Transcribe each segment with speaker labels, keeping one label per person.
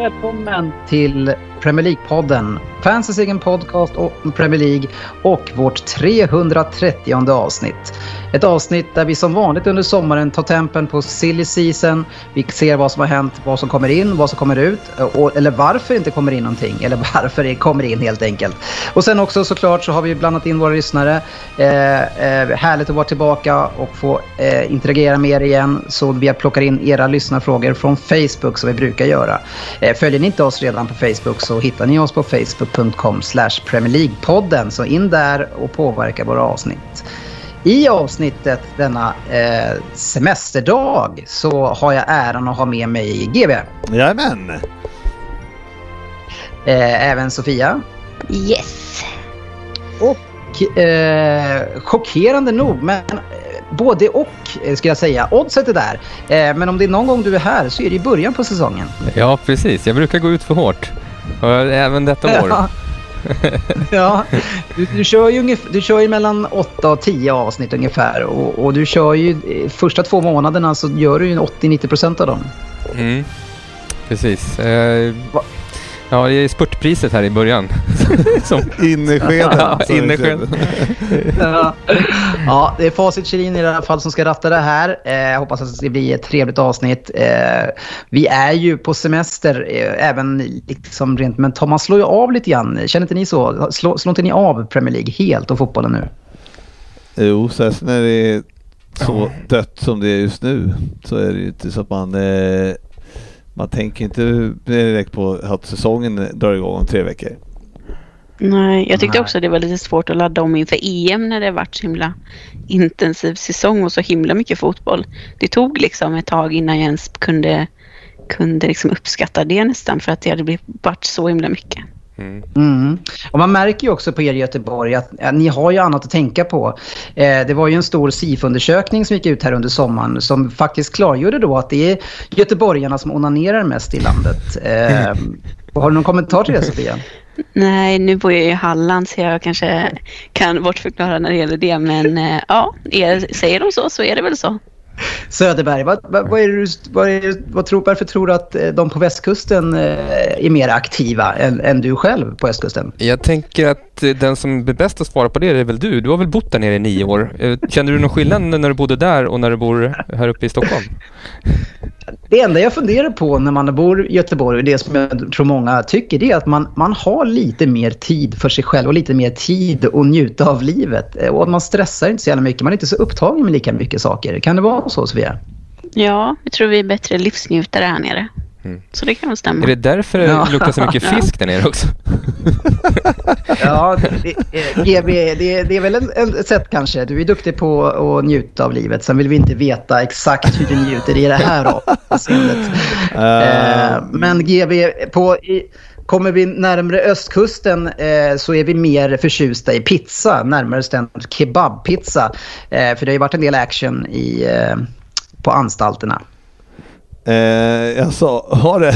Speaker 1: Välkommen till Premier League-podden. Fansens egen podcast om Premier League och vårt 330 avsnitt. Ett avsnitt där vi som vanligt under sommaren tar tempen på silly season. Vi ser vad som har hänt, vad som kommer in, vad som kommer ut och, eller varför det inte kommer in någonting. Eller varför det kommer in helt enkelt. Och sen också såklart så har vi blandat in våra lyssnare. Eh, eh, härligt att vara tillbaka och få eh, interagera med er igen. Så vi plockar in era lyssnarfrågor från Facebook som vi brukar göra. Eh, följer ni inte oss redan på Facebook så hittar ni oss på facebook.com Premier League-podden. Så in där och påverka våra avsnitt. I avsnittet denna eh, semesterdag så har jag äran att ha med mig GB.
Speaker 2: Jajamän.
Speaker 1: Eh, även Sofia.
Speaker 3: Yes.
Speaker 1: Och eh, chockerande nog, men eh, både och eh, ska jag säga. Oddset är där. Eh, men om det är någon gång du är här så är det i början på säsongen.
Speaker 4: Ja, precis. Jag brukar gå ut för hårt. Även detta år.
Speaker 1: Ja. ja, du, du, kör ju ungefär, du kör ju mellan 8 och 10 avsnitt ungefär och, och du kör ju eh, första två månaderna så gör du ju 80-90% av dem.
Speaker 4: Mm. Precis. Eh, ja, det är spurtpriset här i början.
Speaker 2: Som... Innerskeden.
Speaker 4: Ja, innerskeden.
Speaker 1: ja. ja, det är Facit Kjellin i alla fall som ska ratta det här. Eh, jag hoppas att det blir ett trevligt avsnitt. Eh, vi är ju på semester, eh, även liksom rent mentalt. Man slår ju av lite grann. Känner inte ni så? Slår, slår inte ni av Premier League helt och fotbollen nu?
Speaker 2: Jo, särskilt när det är så dött som det är just nu så är det ju inte så att man eh, man tänker inte direkt på att säsongen drar igång om tre veckor.
Speaker 3: Nej, jag tyckte också det var lite svårt att ladda om inför EM när det varit så himla intensiv säsong och så himla mycket fotboll. Det tog liksom ett tag innan jag ens kunde, kunde liksom uppskatta det nästan för att det hade varit så himla mycket.
Speaker 1: Mm. Mm. Och man märker ju också på er i Göteborg att ja, ni har ju annat att tänka på. Eh, det var ju en stor SIF-undersökning som gick ut här under sommaren som faktiskt klargjorde då att det är göteborgarna som onanerar mest i landet. Eh, har du någon kommentar till det Sofia?
Speaker 3: Nej, nu bor jag i Halland så jag kanske kan bortförklara när det gäller det. Men eh, ja, säger de så så är det väl så.
Speaker 1: Söderberg, vad, vad, är du, vad, är, vad tror, varför tror du att de på västkusten är mer aktiva än, än du själv på östkusten?
Speaker 4: Jag tänker att den som är bäst att svara på det är väl du. Du har väl bott där nere i nio år. Känner du någon skillnad när du bodde där och när du bor här uppe i Stockholm?
Speaker 1: Det enda jag funderar på när man bor i Göteborg, och det som jag tror många tycker, det är att man, man har lite mer tid för sig själv och lite mer tid att njuta av livet. Eh, och att man stressar inte så jävla mycket. Man är inte så upptagen med lika mycket saker. Kan det vara så, Sofia?
Speaker 3: Ja, jag tror vi är bättre livsnjutare här nere. Mm. Så det kan nog stämma.
Speaker 4: Är det därför det ja. luktar så mycket fisk där nere också?
Speaker 1: ja, det, GB, det, det är väl ett sätt kanske. Du är duktig på att njuta av livet. Sen vill vi inte veta exakt hur du njuter i det här avseendet. Uh. Men GB, på, i, kommer vi närmare östkusten eh, så är vi mer förtjusta i pizza. Närmare bestämt kebabpizza. Eh, för det har ju varit en del action i, eh, på anstalterna.
Speaker 2: Eh, jag sa, har det?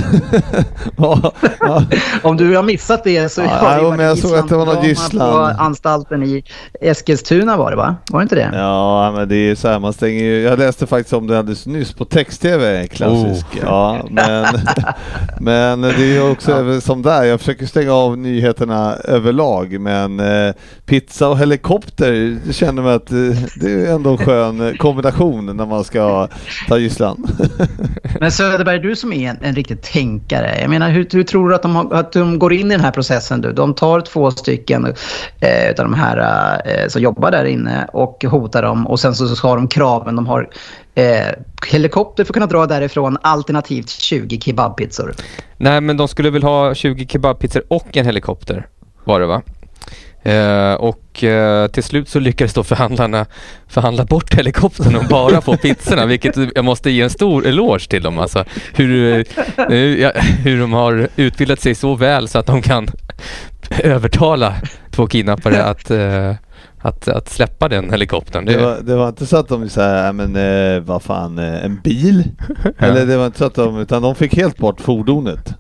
Speaker 1: ja, ja. Om du har missat det så
Speaker 2: ja, har det men jag såg att det var något gisslan.
Speaker 1: På anstalten i Eskilstuna var det va? Var det inte det?
Speaker 2: Ja, men det är så här, man stänger ju. Jag läste faktiskt om det alldeles nyss på text-tv, klassisk. Oh. Ja, men, men det är ju också ja. som där, jag försöker stänga av nyheterna överlag, men eh, pizza och helikopter, det känner man att eh, det är ändå en skön kombination när man ska ta gisslan.
Speaker 1: Men Söderberg, du som är en, en riktig tänkare. Jag menar, hur, hur tror du att de, att de går in i den här processen? Du? De tar två stycken eh, av de här eh, som jobbar där inne och hotar dem. Och sen så, så har de kraven. De har eh, helikopter för att kunna dra därifrån alternativt 20 kebabpizzor.
Speaker 4: Nej, men de skulle väl ha 20 kebabpizzor och en helikopter var det va? Eh, och eh, till slut så lyckades då förhandlarna förhandla bort helikoptern och bara få pizzorna, vilket jag måste ge en stor eloge till dem. Alltså, hur, eh, hur de har utbildat sig så väl så att de kan övertala två kidnappare att att, att släppa den helikoptern.
Speaker 2: Det, det, var, det var inte så att de sa, men eh, vad fan, en bil? Eller det var inte så att de, utan de fick helt bort fordonet.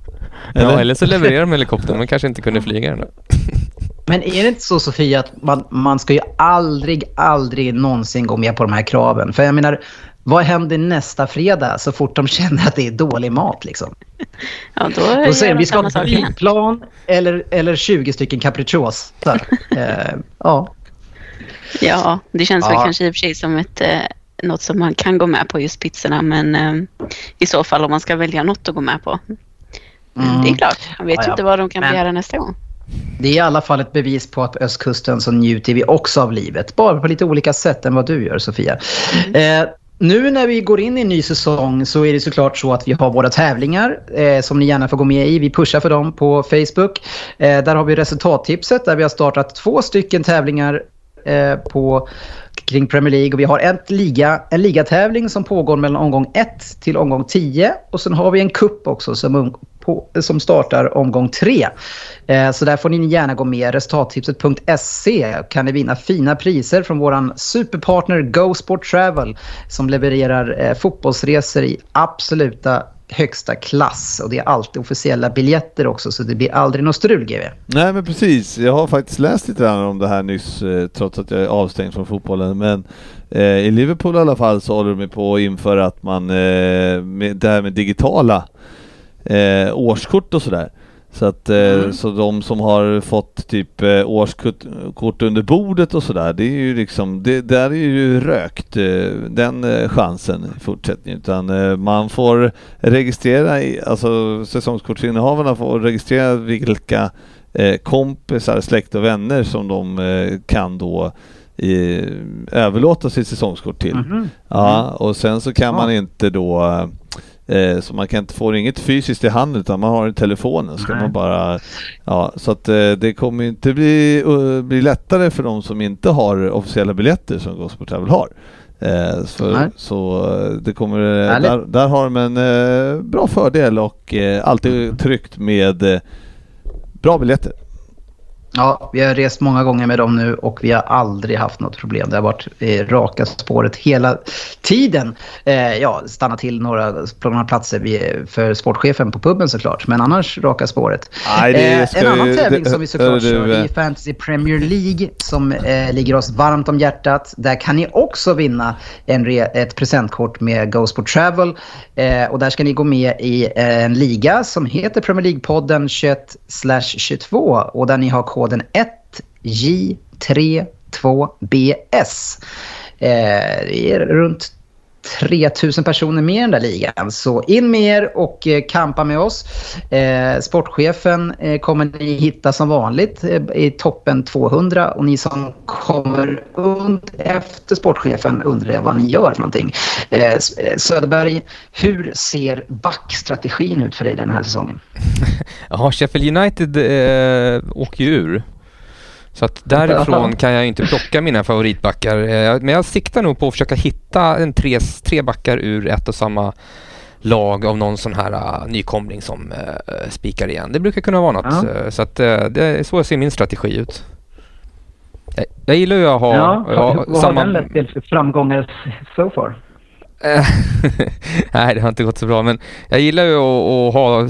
Speaker 4: Eller? Ja, eller så levererade de helikoptern, men kanske inte kunde flyga den.
Speaker 1: Men är det inte så Sofia att man, man ska ju aldrig, aldrig någonsin gå med på de här kraven? För jag menar, vad händer nästa fredag så fort de känner att det är dålig mat? Liksom?
Speaker 3: Ja, då,
Speaker 1: då säger de vi ska ha ett flygplan eller, eller 20 stycken capricciosa. eh, ja.
Speaker 3: Ja, det känns ja. väl kanske i och för sig som ett, eh, något som man kan gå med på, just pizzorna. Men eh, i så fall om man ska välja något att gå med på. Mm. Det är klart, man vet ja, ju inte vad de kan men, begära nästa gång.
Speaker 1: Det är i alla fall ett bevis på att på östkusten så njuter vi också av livet. Bara på lite olika sätt än vad du gör, Sofia. Mm. Eh, nu när vi går in i en ny säsong så är det såklart så att vi har våra tävlingar eh, som ni gärna får gå med i. Vi pushar för dem på Facebook. Eh, där har vi resultattipset där vi har startat två stycken tävlingar Eh, på, kring Premier League. Och vi har ett liga, en ligatävling som pågår mellan omgång 1 till omgång 10. Och sen har vi en kupp också som, på, som startar omgång tre. Eh, så där får ni gärna gå med. Resultattipset.se kan ni vinna fina priser från vår superpartner Go Sport Travel som levererar eh, fotbollsresor i absoluta högsta klass och det är alltid officiella biljetter också så det blir aldrig något strul GV.
Speaker 2: Nej men precis, jag har faktiskt läst lite grann om det här nyss eh, trots att jag är avstängd från fotbollen men eh, i Liverpool i alla fall så håller de på att införa att man eh, med, det här med digitala eh, årskort och sådär så att eh, mm. så de som har fått typ eh, årskort under bordet och sådär, det är ju liksom, det där är ju rökt eh, den chansen i fortsättningen. Utan man får registrera, alltså säsongskortsinnehavarna får registrera vilka kompisar, släkt och vänner som de kan då i, överlåta sitt säsongskort till. Mm. Ja, och sen så kan ja. man inte då Eh, så man kan inte få inget fysiskt i handen utan man har i telefonen. Ska man bara, ja, så att eh, det kommer inte bli, uh, bli lättare för de som inte har officiella biljetter som Gospel Travel har. Eh, så, så eh, det kommer, där, där, har de en eh, bra fördel och eh, alltid tryggt med bra biljetter.
Speaker 1: Ja, vi har rest många gånger med dem nu och vi har aldrig haft något problem. Det har varit eh, raka spåret hela tiden. Eh, ja, stanna till några, på några platser för sportchefen på puben såklart. Men annars raka spåret.
Speaker 2: Nej, eh,
Speaker 1: en annan tävling som vi såklart kör i Fantasy Premier League som eh, ligger oss varmt om hjärtat. Där kan ni också vinna en re, ett presentkort med Go Sport Travel. Eh, och där ska ni gå med i en liga som heter Premier League-podden 21-22 och där ni har koden 1J32BS. Eh, det är runt 3000 personer med i den där ligan. Så in med er och eh, kampa med oss. Eh, sportchefen eh, kommer ni hitta som vanligt i toppen 200 och ni som kommer efter sportchefen undrar vad ni gör för någonting. Söderberg, hur ser backstrategin ut för dig den här säsongen?
Speaker 4: Ja, Sheffield United eh, åker ju ur. Så att därifrån kan jag inte plocka mina favoritbackar. Eh, men jag siktar nog på att försöka hitta en tre, tre backar ur ett och samma lag av någon sån här uh, nykomling som uh, spikar igen. Det brukar kunna vara något. Ja. Så att, det är så ser min strategi ut. Jag, jag gillar ju att ha...
Speaker 1: Ja, ja vad samma... har den lett till för framgångar so far?
Speaker 4: Nej, det har inte gått så bra. Men jag gillar ju att, att ha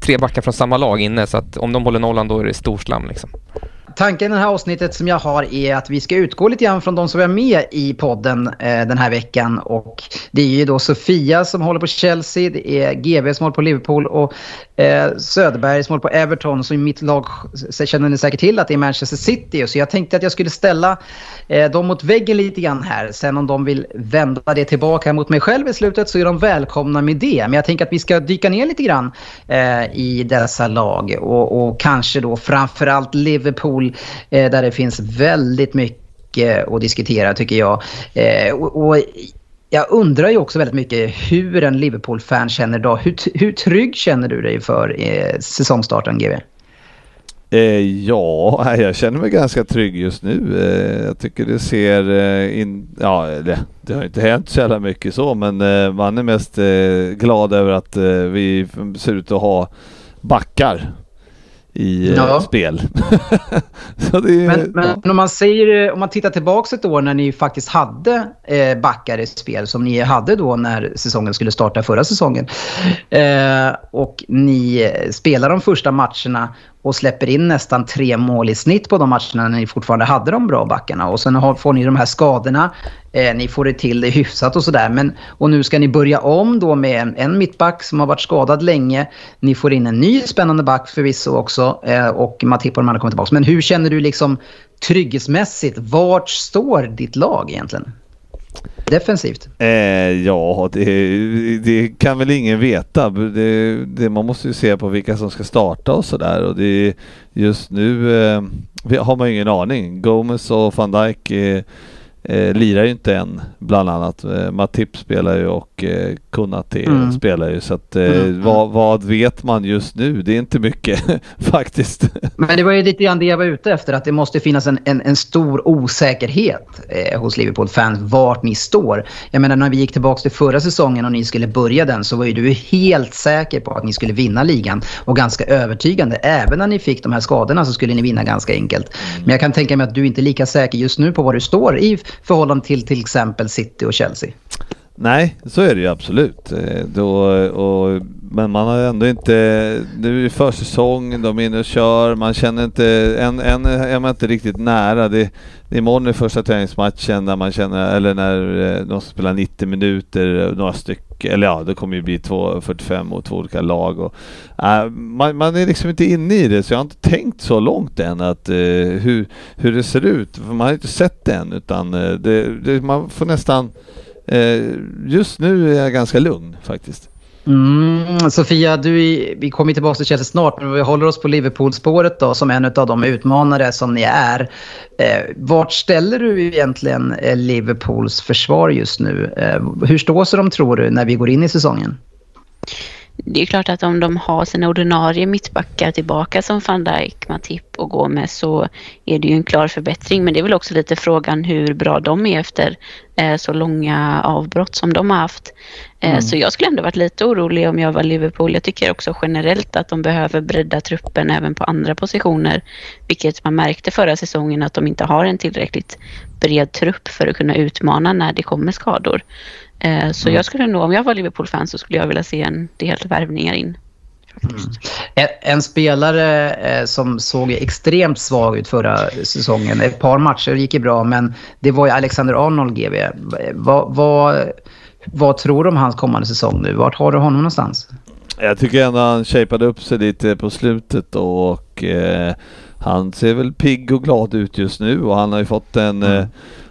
Speaker 4: tre backar från samma lag inne. Så att om de håller nollan då är det storslam liksom
Speaker 1: tanken i det här avsnittet som jag har är att vi ska utgå lite grann från de som är med i podden eh, den här veckan. Och det är ju då Sofia som håller på Chelsea, det är GB som håller på Liverpool och eh, Söderberg som håller på Everton. Så i mitt lag känner ni säkert till att det är Manchester City. Så jag tänkte att jag skulle ställa eh, dem mot väggen lite grann här. Sen om de vill vända det tillbaka mot mig själv i slutet så är de välkomna med det. Men jag tänker att vi ska dyka ner lite grann eh, i dessa lag och, och kanske då framförallt Liverpool Liverpool eh, där det finns väldigt mycket att diskutera tycker jag. Eh, och, och jag undrar ju också väldigt mycket hur en Liverpool-fan känner idag. Hur, hur trygg känner du dig för eh, säsongstarten, GW?
Speaker 2: Eh, ja, jag känner mig ganska trygg just nu. Eh, jag tycker det ser eh, in, ja det, det, har inte hänt så jävla mycket så men man är mest glad över att vi ser ut att ha backar i eh,
Speaker 1: Ja.
Speaker 2: spel. är,
Speaker 1: Men, men om man säger, om man tittar tillbaka ett år när ni faktiskt hade eh, backar i spel som ni hade då när säsongen skulle starta förra säsongen. Eh, och ni spelar de första matcherna och släpper in nästan tre mål i snitt på de matcherna när ni fortfarande hade de bra backarna. Och sen har, får ni de här skadorna. Eh, ni får det till det hyfsat och sådär. Men, och nu ska ni börja om då med en, en mittback som har varit skadad länge. Ni får in en ny spännande back förvisso också. Eh, och Matip och de andra kommer tillbaka. Men hur känner du liksom trygghetsmässigt? Vart står ditt lag egentligen? Defensivt.
Speaker 2: Eh, ja, det, det kan väl ingen veta. Det, det, man måste ju se på vilka som ska starta och sådär. Och det, just nu eh, har man ju ingen aning. Gomes och van Dijk eh, eh, lirar ju inte än, bland annat. Eh, Matip spelar ju och eh, Konate
Speaker 1: Mm.
Speaker 2: spelar ju. Så att, eh,
Speaker 1: Mm.
Speaker 2: vad, vad vet man just nu? Det är inte mycket faktiskt.
Speaker 1: Men det var ju lite grann det jag var ute efter. Att det måste finnas en, en, en stor osäkerhet eh, hos Liverpool-fans vart ni står. Jag menar när vi gick tillbaka till förra säsongen och ni skulle börja den så var ju du helt säker på att ni skulle vinna ligan. Och ganska övertygande. Även när ni fick de här skadorna så skulle ni vinna ganska enkelt. Men jag kan tänka mig att du inte är lika säker just nu på var du står i förhållande till till exempel City och Chelsea.
Speaker 2: Nej, så är det ju absolut. Eh, då, och, men man har ändå inte... Nu är det försäsong, de är inne och kör, man känner inte... Än, än är man inte riktigt nära. Det, det är imorgon är första träningsmatchen där man känner, eller när eh, de spelar 90 minuter, eh, några stycken, eller ja, det kommer ju bli två, 45 och två olika lag. Och, äh, man, man är liksom inte inne i det, så jag har inte tänkt så långt än att eh, hur, hur det ser ut. För man har inte sett det än, utan eh, det, det, man får nästan Eh, just nu är jag ganska lugn faktiskt.
Speaker 1: Mm, Sofia, du, vi kommer tillbaka till Chelsea snart, men vi håller oss på Liverpool-spåret då som en av de utmanare som ni är. Eh, vart ställer du egentligen eh, Liverpools försvar just nu? Eh, hur står sig de tror du när vi går in i säsongen?
Speaker 3: Det är klart att om de har sina ordinarie mittbackar tillbaka som van Dijk, Matip och Gomez så är det ju en klar förbättring. Men det är väl också lite frågan hur bra de är efter eh, så långa avbrott som de har haft. Eh, Så jag skulle ändå varit lite orolig om jag var Liverpool. Jag tycker också generellt att de behöver bredda truppen även på andra positioner. Vilket man märkte förra säsongen att de inte har en tillräckligt bred trupp för att kunna utmana när det kommer skador. Eh, Så jag skulle nog, om jag var Liverpool-fan så skulle jag vilja se en del värvningar in. Faktiskt.
Speaker 1: En, en spelare eh, som såg extremt svag ut förra säsongen. Ett par matcher gick ju bra, men det var ju Alexander Arnold GV. Vad, vad, vad tror du om hans kommande säsong nu? Vart har du honom någonstans?
Speaker 2: Jag tycker ändå han shapade upp sig lite på slutet och eh, han ser väl pigg och glad ut just nu och han har ju fått en... Eh,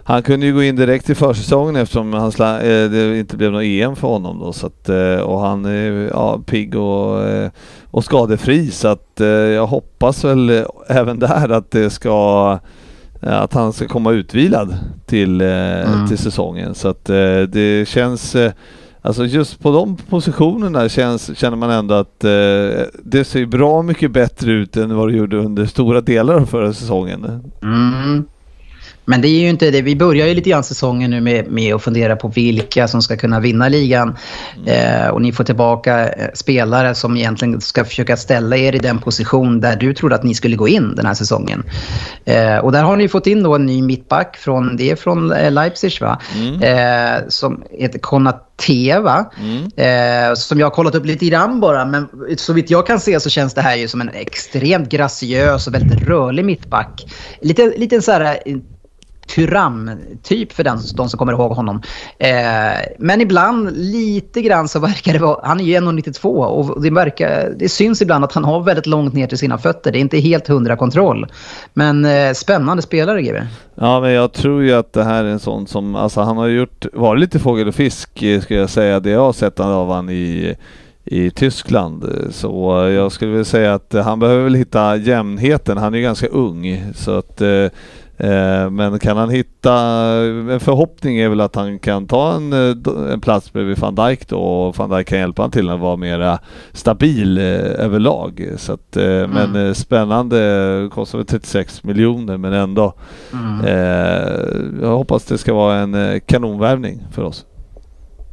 Speaker 2: han kunde ju gå in direkt i försäsongen eftersom han sla, eh, det inte blev något EM för honom då så att, eh, och han är ja, pigg och, eh, och skadefri så att jag hoppas väl även där att det ska att han ska komma utvilad till,
Speaker 1: Mm.
Speaker 2: till säsongen så att det känns Alltså just på de positionerna känns, känner man ändå att eh, det ser bra mycket bättre ut än vad det gjorde under stora delar av förra säsongen.
Speaker 1: Mm. Men det är ju inte det. Vi börjar ju lite grann säsongen nu med, med att fundera på vilka som ska kunna vinna ligan. Eh, och ni får tillbaka eh, spelare som egentligen ska försöka ställa er i den position där du trodde att ni skulle gå in den här säsongen. Eh, och där har ni fått in då en ny mittback från, det är från eh, Leipzig va? Eh, som heter Konate va? Eh, som jag har kollat upp lite grann bara. Men så vitt jag kan se så känns det här ju som en extremt graciös och väldigt rörlig mittback. Lite, lite så här eh, tyrann-typ för den, de som kommer ihåg honom. Eh, men ibland, lite grann så verkar det vara... Han är ju 1,92 och det, verkar, det syns ibland att han har väldigt långt ner till sina fötter. Det är inte helt hundra kontroll. Men eh, spännande spelare, GB.
Speaker 2: Ja men jag tror ju att det här är en sån som, alltså han har gjort, varit lite fågel och fisk eh, skulle ska jag säga, det jag har sett av han i i Tyskland. Så jag skulle vilja säga att han behöver väl hitta jämnheten. Han är ju ganska ung så att Eh, men kan han hitta, en förhoppning är väl att han kan ta en, eh, en plats bredvid van Dijk då och van Dijk kan hjälpa honom till att vara mera stabil eh, överlag. Så att, mm. Men spännande, kostar väl 36 miljoner men ändå. Mm. jag hoppas det ska vara en kanonvärvning för oss.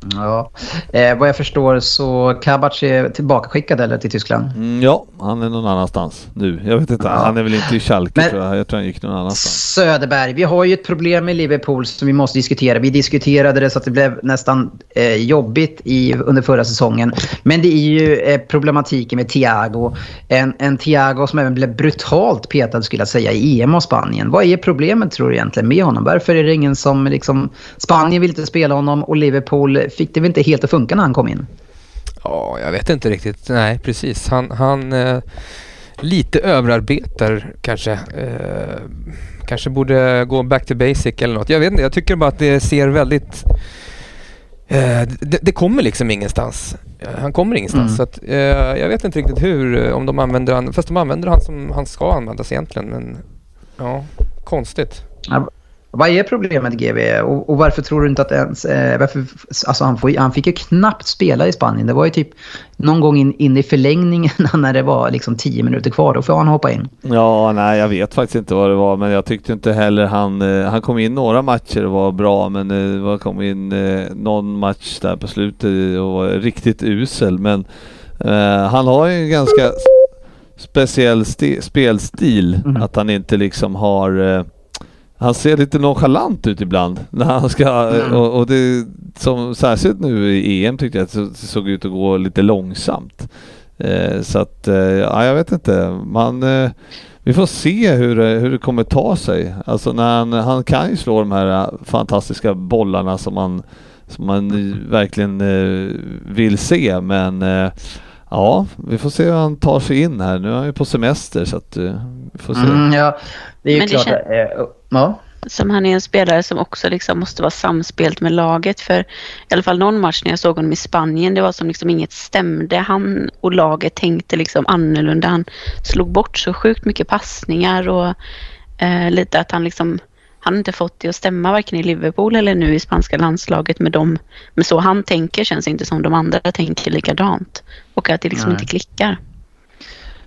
Speaker 1: Ja. Eh, vad jag förstår så Kabac är tillbakaskickad eller till Tyskland?
Speaker 2: Mm, ja, han är någon annanstans nu. Jag vet inte, ja. han är väl inte i Schalke Men, tror jag. Jag tror han gick någon annanstans.
Speaker 1: Söderberg, vi har ju ett problem med Liverpool som vi måste diskutera. Vi diskuterade det så att det blev nästan eh, jobbigt i, under förra säsongen. Men det är ju eh, problematiken med Thiago. En, en Thiago som även blev brutalt petad skulle jag säga i EM och Spanien. Vad är problemet tror du egentligen med honom? Varför är det ingen som liksom... Spanien vill inte spela honom och Liverpool fick det väl inte helt att funka när han kom in?
Speaker 4: Ja, jag vet inte riktigt. Nej, precis. Han, han eh, lite överarbetar kanske. Eh, kanske borde gå back to basic eller något. Jag vet inte, jag tycker bara att det ser väldigt... Eh, det, det, kommer liksom ingenstans. Han kommer ingenstans. Mm. Så att, eh, jag vet inte riktigt hur, om de använder han, fast de använder han som han ska användas egentligen. Men ja, konstigt.
Speaker 1: Ja, vad är problemet GV? Och, och, varför tror du inte att ens... Eh, varför, alltså han, får, han fick ju knappt spela i Spanien. Det var ju typ någon gång in, in i förlängningen när det var liksom tio minuter kvar. Då får han hoppa in.
Speaker 2: Ja, nej jag vet faktiskt inte vad det var. Men jag tyckte inte heller han... Eh, han kom in några matcher och var bra. Men eh, kom in eh, någon match där på slutet och var riktigt usel. Men eh, han har ju en ganska speciell spelstil. Mm. Att han inte liksom har eh, han ser lite nonchalant ut ibland när han ska, mm. och, och, det som särskilt nu i EM tyckte jag att det såg ut att gå lite långsamt. Eh, så att, eh, ja jag vet inte. Man, eh, vi får se hur, hur det kommer ta sig. Alltså när han, han kan ju slå de här fantastiska bollarna som man, som man verkligen eh, vill se men eh, Ja, vi får se hur han tar sig in här. Nu är han ju på semester så att vi får se. Mm,
Speaker 1: ja, det är ju Men klart. Det äh, ja.
Speaker 3: Som han är en spelare som också liksom måste vara samspelt med laget. För i alla fall någon match när jag såg honom i Spanien, det var som liksom inget stämde. Han och laget tänkte liksom annorlunda. Han slog bort så sjukt mycket passningar och eh, lite att han liksom han inte fått det att stämma varken i Liverpool eller nu i spanska landslaget med dem. Men så han tänker känns inte som de andra tänker likadant. Och att det liksom Nej. inte klickar.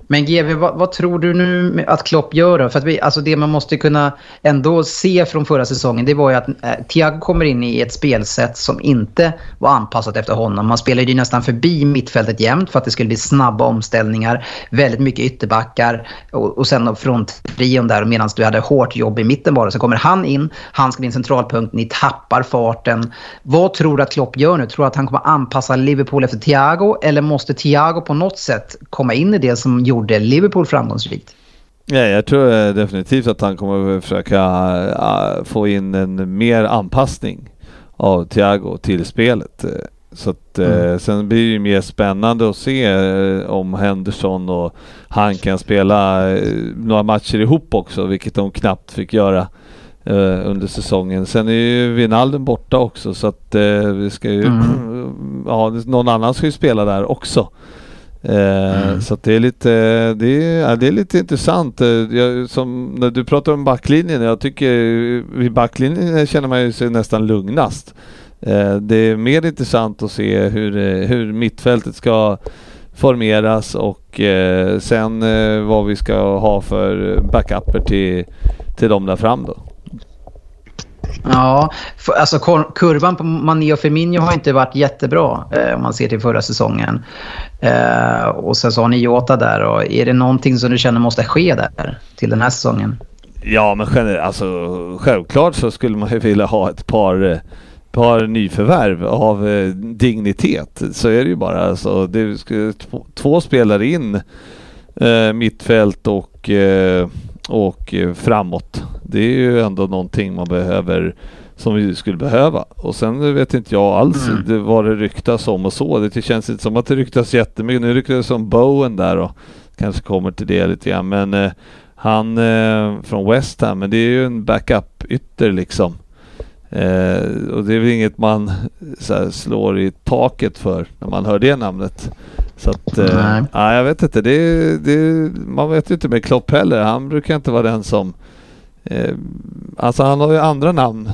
Speaker 1: Men GV, vad, vad, tror du nu att Klopp gör då? För att vi, alltså det man måste kunna ändå se från förra säsongen det var ju att eh, Thiago kommer in i ett spelsätt som inte var anpassat efter honom. Man spelade ju nästan förbi mittfältet jämt för att det skulle bli snabba omställningar. Väldigt mycket ytterbackar och, och sen fronttrion där medan du hade hårt jobb i mitten bara. Så kommer han in, han ska bli en centralpunkt, ni tappar farten. Vad tror du att Klopp gör nu? Tror du att han kommer anpassa Liverpool efter Thiago eller måste Thiago på något sätt komma in i det som gjorde Liverpool framgångsrikt.
Speaker 2: Ja, jag tror definitivt att han kommer försöka äh, få in en mer anpassning av Thiago till spelet. Så att, mm. sen blir det ju mer spännande att se om Henderson och han kan spela några matcher ihop också, vilket de knappt fick göra under säsongen. Sen är ju Wijnaldum borta också så att vi ska ju, mm. ja, någon annan ska ju spela där också. Eh, mm. Så det är lite, det är, det är lite intressant. Eh, jag, som, när du pratar om backlinjen, jag tycker vid backlinjen känner man sig nästan lugnast. Eh, det är mer intressant att se hur, hur mittfältet ska formeras och sen vad vi ska ha för backuper till, till dem där fram då.
Speaker 1: Ja, för, alltså kurvan på Mané och Firmino har inte varit jättebra eh, om man ser till förra säsongen. Eh, och sen så har ni Jota där. Och är det någonting som du känner måste ske där till den här säsongen?
Speaker 2: Ja, men alltså, självklart så skulle man ju vilja ha ett par, eh, par nyförvärv av eh, dignitet. Så är det ju bara. Alltså, det två, två spelare in eh, mittfält och, eh, och framåt. Det är ju ändå någonting man behöver som vi skulle behöva. Och sen vet inte jag alls mm. det, vad det ryktas om och så. Det känns inte som att det ryktas jättemycket. Nu ryktas det om Bowen där och kanske kommer till det lite grann. Men eh, han eh, från West Ham, men det är ju en backup ytter liksom. Eh, och det är väl inget man här, slår i taket för när man hör det namnet. Så att, eh, Nej. Ja, jag vet inte. Det, det, man vet ju inte med Klopp heller. Han brukar inte vara den som... Eh, alltså han har ju andra namn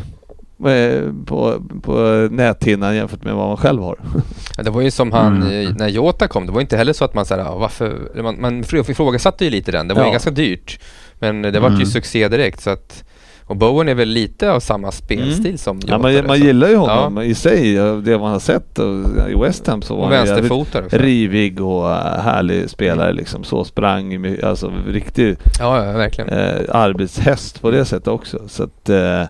Speaker 2: eh, på, på näthinnan jämfört med vad man själv har.
Speaker 4: Ja, det var ju som han mm. när Jota kom. Det var inte heller så att man så varför... Man, man ifrågasatte ju lite den. Det var ja. ju ganska dyrt. Men det mm. var ju succé direkt så att och Bowen är väl lite av samma spelstil mm. som Jota.
Speaker 2: Ja, man, man gillar ju honom ja. i sig, det man har sett i West Ham så var han rivig och äh, härlig spelare liksom. Så sprang, alltså riktig
Speaker 4: ja, ja, verkligen.
Speaker 2: Eh, arbetshäst på det sättet också. Så att, eh,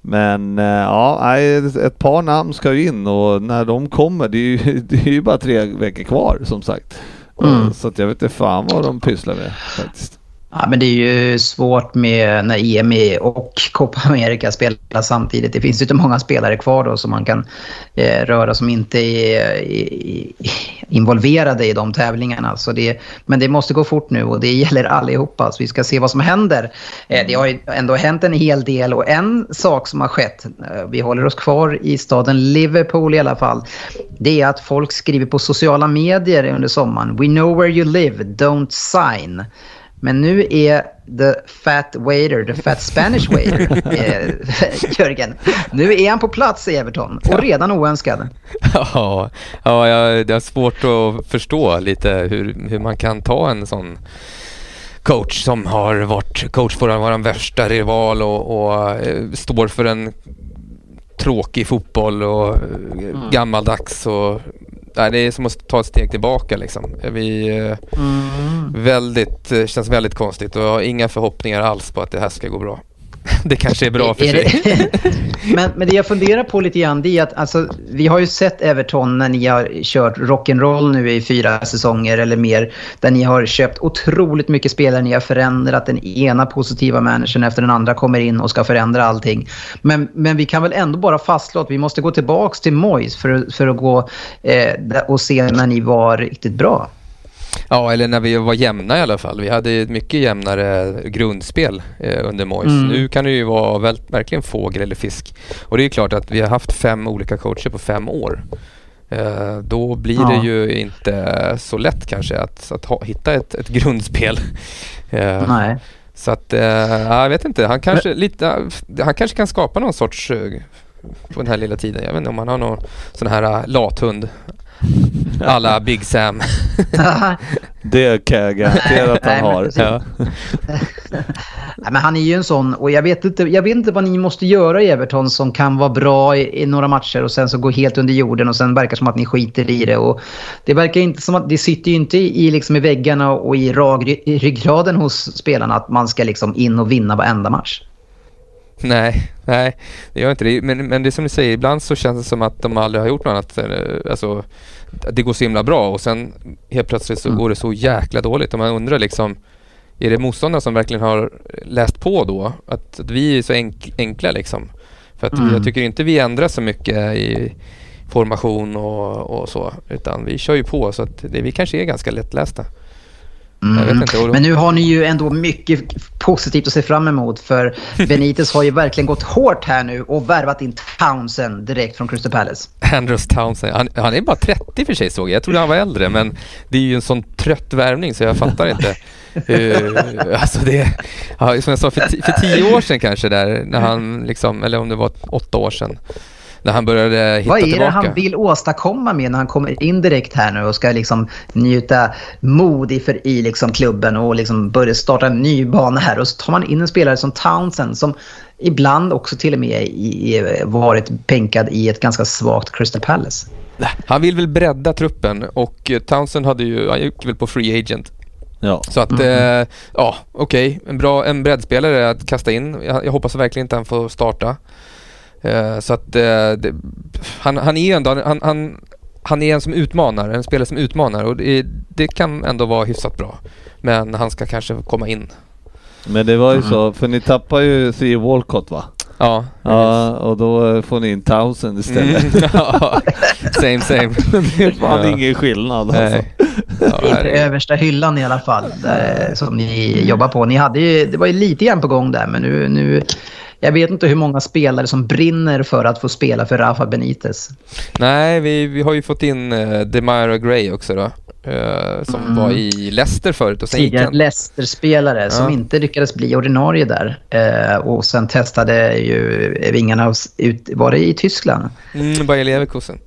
Speaker 2: men eh, ja, ett par namn ska ju in och när de kommer, det är ju, det är ju bara tre veckor kvar som sagt. Mm. Så att jag vet inte fan vad de pysslar med faktiskt.
Speaker 1: Ja, men det är ju svårt med när EM och Copa America spelar samtidigt. Det finns ju inte många spelare kvar då som man kan eh, röra som inte är, är, involverade i de tävlingarna. Så det, men det måste gå fort nu och det gäller allihopa. Så vi ska se vad som händer. Eh, det har ju ändå hänt en hel del och en sak som har skett, eh, vi håller oss kvar i staden Liverpool i alla fall, det är att folk skriver på sociala medier under sommaren. We know where you live, don't sign. Men nu är the fat waiter, the fat Spanish waiter, eh, Jörgen. Nu är han på plats i Everton och redan oönskad.
Speaker 4: Ja, ja det är svårt att förstå lite hur, hur man kan ta en sån coach som har varit coach för vår värsta rival och, och uh, står för en tråkig fotboll och mm. gammaldags och nej, det är som att ta ett steg tillbaka liksom. Vi, eh, mm. väldigt, eh, känns väldigt konstigt och jag har inga förhoppningar alls på att det här ska gå bra. Det kanske är bra för är sig.
Speaker 1: men, men det jag funderar på lite grann det är att alltså, vi har ju sett Everton när ni har kört rock'n'roll nu i fyra säsonger eller mer. Där ni har köpt otroligt mycket spelare, ni har förändrat den ena positiva managern efter den andra kommer in och ska förändra allting. Men, men vi kan väl ändå bara fastslå att vi måste gå tillbaka till Moyes för, för att gå eh, och se när ni var riktigt bra.
Speaker 4: Ja, eller när vi var jämna i alla fall. Vi hade ett mycket jämnare grundspel eh, under Moise. Mm. Nu kan det ju vara väl, verkligen fågel eller fisk. Och det är klart att vi har haft fem olika coacher på fem år. Eh, då blir ja. det ju inte så lätt kanske att, att ha, hitta ett, ett grundspel.
Speaker 1: Eh, Nej.
Speaker 4: Så att, eh, jag vet inte. Han kanske, Men... lite, han kanske kan skapa någon sorts eh, på den här lilla tiden. Jag vet inte om han har någon sån här uh, lathund alla Big Sam.
Speaker 2: det kan jag garantera att han har. Ja.
Speaker 1: Nej, men han är ju en sån, och jag vet, inte, jag vet inte vad ni måste göra i Everton som kan vara bra i, i några matcher och sen så gå helt under jorden och sen verkar som att ni skiter i det. Och det verkar inte som att det sitter ju inte i, liksom i väggarna och i, rag, i ryggraden hos spelarna att man ska liksom in och vinna varenda match.
Speaker 4: Nej, nej, det gör inte det. Men, men det är som du säger, ibland så känns det som att de aldrig har gjort något annat. Eh, alltså, det går så himla bra och sen helt plötsligt så mm. går det så jäkla dåligt. Och man undrar liksom, är det motståndarna som verkligen har läst på då? Att, att vi är så enk, enkla liksom. För att mm. jag tycker inte vi ändrar så mycket i formation och, och så. Utan vi kör ju på så att det, vi kanske är ganska lättlästa.
Speaker 1: Mm. Men nu har ni ju ändå mycket positivt att se fram emot för Benitez har ju verkligen gått hårt här nu och värvat in Townsend direkt från Crystal Palace.
Speaker 4: Andrews Townsend, han, han är bara 30 för sig såg jag. Jag trodde han var äldre men det är ju en sån trött värvning så jag fattar inte. uh, alltså det, ja, som jag sa för, för tio år sedan kanske där när han liksom, eller om det var åtta år sedan när han började hitta
Speaker 1: Vad är det
Speaker 4: tillbaka.
Speaker 1: han vill åstadkomma med när han kommer in direkt här nu och ska liksom njuta mod i, för, i liksom klubben och liksom börja starta en ny bana här. Och så tar man in en spelare som Townsend som ibland också till och med i, varit bänkad i ett ganska svagt Crystal Palace.
Speaker 4: Han vill väl bredda truppen och Townsend hade ju, han gick väl på free agent Ja. Så att, mm. eh, ja okej, okay. en bra en breddspelare att kasta in. Jag, jag hoppas verkligen inte han får starta. Uh, så att uh, det, han, han är ändå, han, han, han är en som utmanar, en spelare som utmanar och det, det, kan ändå vara hyfsat bra. Men han ska kanske komma in.
Speaker 2: Men det var ju mm. så, för ni tappar ju Theo Walcott va?
Speaker 4: Ja.
Speaker 2: Ja, och då får ni in Townsend istället. Mm, ja,
Speaker 4: same same.
Speaker 2: det är fan ja. ingen skillnad alltså.
Speaker 1: Ja, Inte översta hyllan i alla fall, där, som ni jobbar på. Ni hade ju, det var ju lite grann på gång där, men nu, nu jag vet inte hur många spelare som brinner för att få spela för Rafa Benitez.
Speaker 4: Nej, vi, vi har ju fått in uh, Demira Gray också då. Uh, som mm. var i Leicester förut. Och sen
Speaker 1: Tidigare han... Leicester-spelare ja. som inte lyckades bli ordinarie där. Uh, och sen testade ju vingarna ut, var det i Tyskland?
Speaker 4: Mm, Bayer Leverkusen.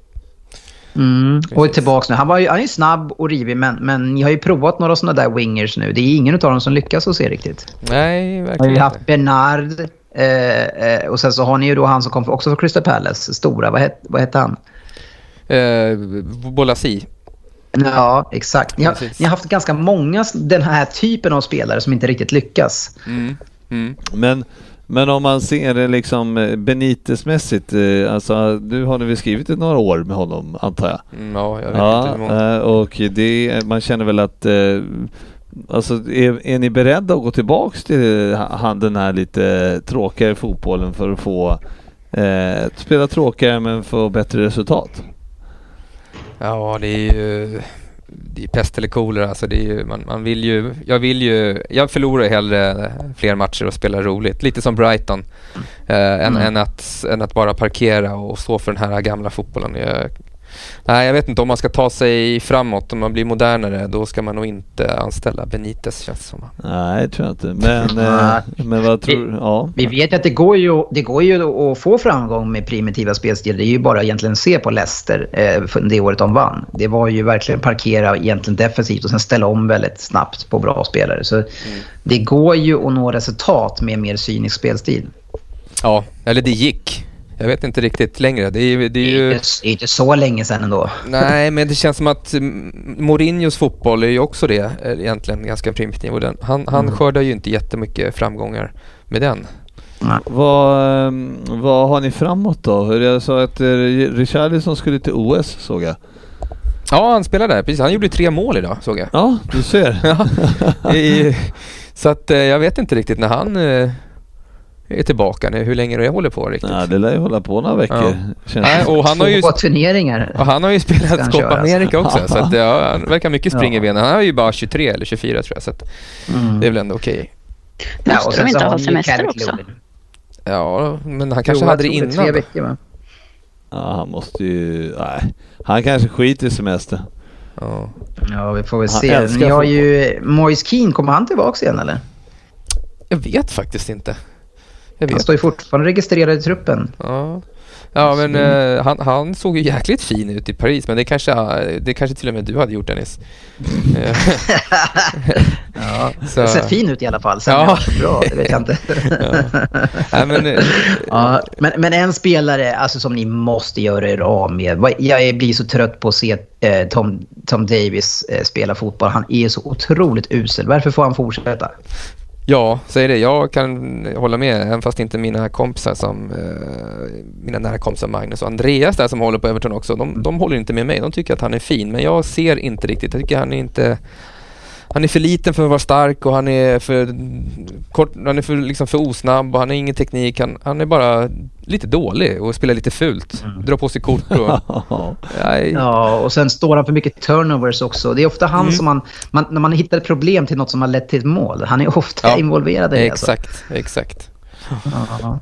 Speaker 1: Mm. Och är tillbaka nu. Han, var ju, han är ju snabb och rivig, men, men ni har ju provat några sådana där wingers nu. Det är ingen av dem som lyckas att se riktigt.
Speaker 4: Nej, verkligen
Speaker 1: inte. Har ju haft Bernard eh, eh, och sen så har ni ju då han som kom också från Crystal Palace, stora. Vad, het, vad hette han?
Speaker 4: Eh, Bolasi.
Speaker 1: Ja, exakt. Ni har, ni har, haft ganska många den här typen av spelare som inte riktigt lyckas.
Speaker 2: Mm. Mm. Men men om man ser det liksom eh, Benitez-mässigt, eh, alltså du har väl skrivit ett några år med honom antar jag?
Speaker 4: Mm, ja, jag vet ja, inte
Speaker 2: hur eh, Och det, man känner väl att Alltså är, är ni beredda att gå tillbaks till han, den här lite tråkigare fotbollen för att få eh, spela tråkigare men få bättre resultat?
Speaker 4: Ja, det är ju det är pest eller kolera. Alltså det är ju, man, man vill ju, jag vill ju, jag förlorar hellre fler matcher och spelar roligt. Lite som Brighton. Eh, mm. än, än, att, än att bara parkera och stå för den här gamla fotbollen. Jag, Nej, jag vet inte om man ska ta sig framåt, om man blir modernare, då ska man nog inte anställa Benitez känns det som.
Speaker 2: Nej, det tror jag inte. Men, eh, men vad tror du? Ja.
Speaker 1: Vi vet att det går, ju, det går ju att få framgång med primitiva spelstil. Det är ju bara egentligen att se på Leicester eh, det året de vann. Det var ju verkligen parkera egentligen defensivt och sen ställa om väldigt snabbt på bra spelare. Så mm. det går ju att nå resultat med mer cynisk spelstil.
Speaker 4: Ja, eller det gick. Jag vet inte riktigt längre. Det är, det är ju... Det
Speaker 1: är inte så länge sedan ändå.
Speaker 4: Nej, men det känns som att Mourinhos fotboll är ju också det eh, egentligen ganska primitiv. Han, han mm. skördar ju inte jättemycket framgångar med den.
Speaker 2: Vad, ehm, vad har ni framåt då? Jag sa att eh, Richarlison skulle till OS såg jag.
Speaker 4: Ja, han spelade där. Precis. Han gjorde tre mål idag såg jag.
Speaker 2: Ja, du ser.
Speaker 4: ja, i, så att eh, jag vet inte riktigt när han är tillbaka nu. Hur länge det håller på riktigt?
Speaker 2: Ja, det lär ju hålla på några veckor.
Speaker 4: Ja. Nej, och han har ju,
Speaker 1: Två turneringar.
Speaker 4: Och han har ju spelat Copa America också. så att, ja, han verkar mycket spring i benen. Han är ju bara 23 eller 24 tror jag. Så mm. det är väl ändå okej.
Speaker 3: Okay. Måste de inte ha semester också?
Speaker 4: Ja, men han kanske jo, hade det innan. Tre veckor, va?
Speaker 2: Ja, han måste ju... Nej, han kanske skiter i semester.
Speaker 1: Ja. ja, vi får väl se. Ni har ju... Moise Keane, kommer han tillbaka igen eller?
Speaker 4: Jag vet faktiskt inte.
Speaker 1: Han står ju fortfarande registrerad i truppen.
Speaker 4: Ja, ja men uh, han, han, såg ju jäkligt fin ut i Paris, men det kanske, det kanske till och med du hade gjort Dennis.
Speaker 1: ja, så. det ser fin ut i alla fall. Sen ja. är bra, det vet jag inte. ja. men, uh, ja, men, men, en spelare alltså, som ni måste göra er av med. Jag blir så trött på att se eh, Tom, Tom Davis eh, spela fotboll. Han är så otroligt usel. Varför får han fortsätta?
Speaker 4: Ja, säg det. Jag kan hålla med, även fast inte mina kompisar som eh, mina nära kompisar Magnus och Andreas där som håller på Everton också, de, de håller inte med mig. De tycker att han är fin, men jag ser inte riktigt. Jag tycker han är inte han är för liten för att vara stark och han är för kort, han är för, liksom för osnabb och han har ingen teknik. Han, han är bara lite dålig och spelar lite fult. Mm. Drar på sig kort och...
Speaker 1: ja, och sen står han för mycket turnovers också. Det är ofta han mm. som man, man, när man hittar ett problem till något som har lett till ett mål. Han är ofta ja. involverad i det.
Speaker 4: Alltså. Exakt, alltså. exakt.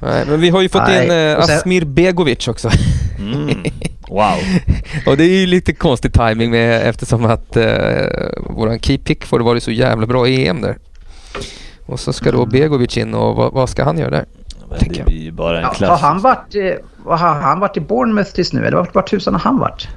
Speaker 4: Nej, men vi har ju fått Nej. in eh, Asmir Begovic också.
Speaker 2: Mm. Wow.
Speaker 4: och det är ju lite konstig timing med eftersom att eh, våran key pick får det varit så jävla bra i EM där. Och så ska då mm. Begovic in och vad, vad ska han göra där?
Speaker 2: det blir bara en
Speaker 1: ja, har, han varit, eh, har han varit i Bournemouth tills nu? Eller vart, vart tusan har han varit?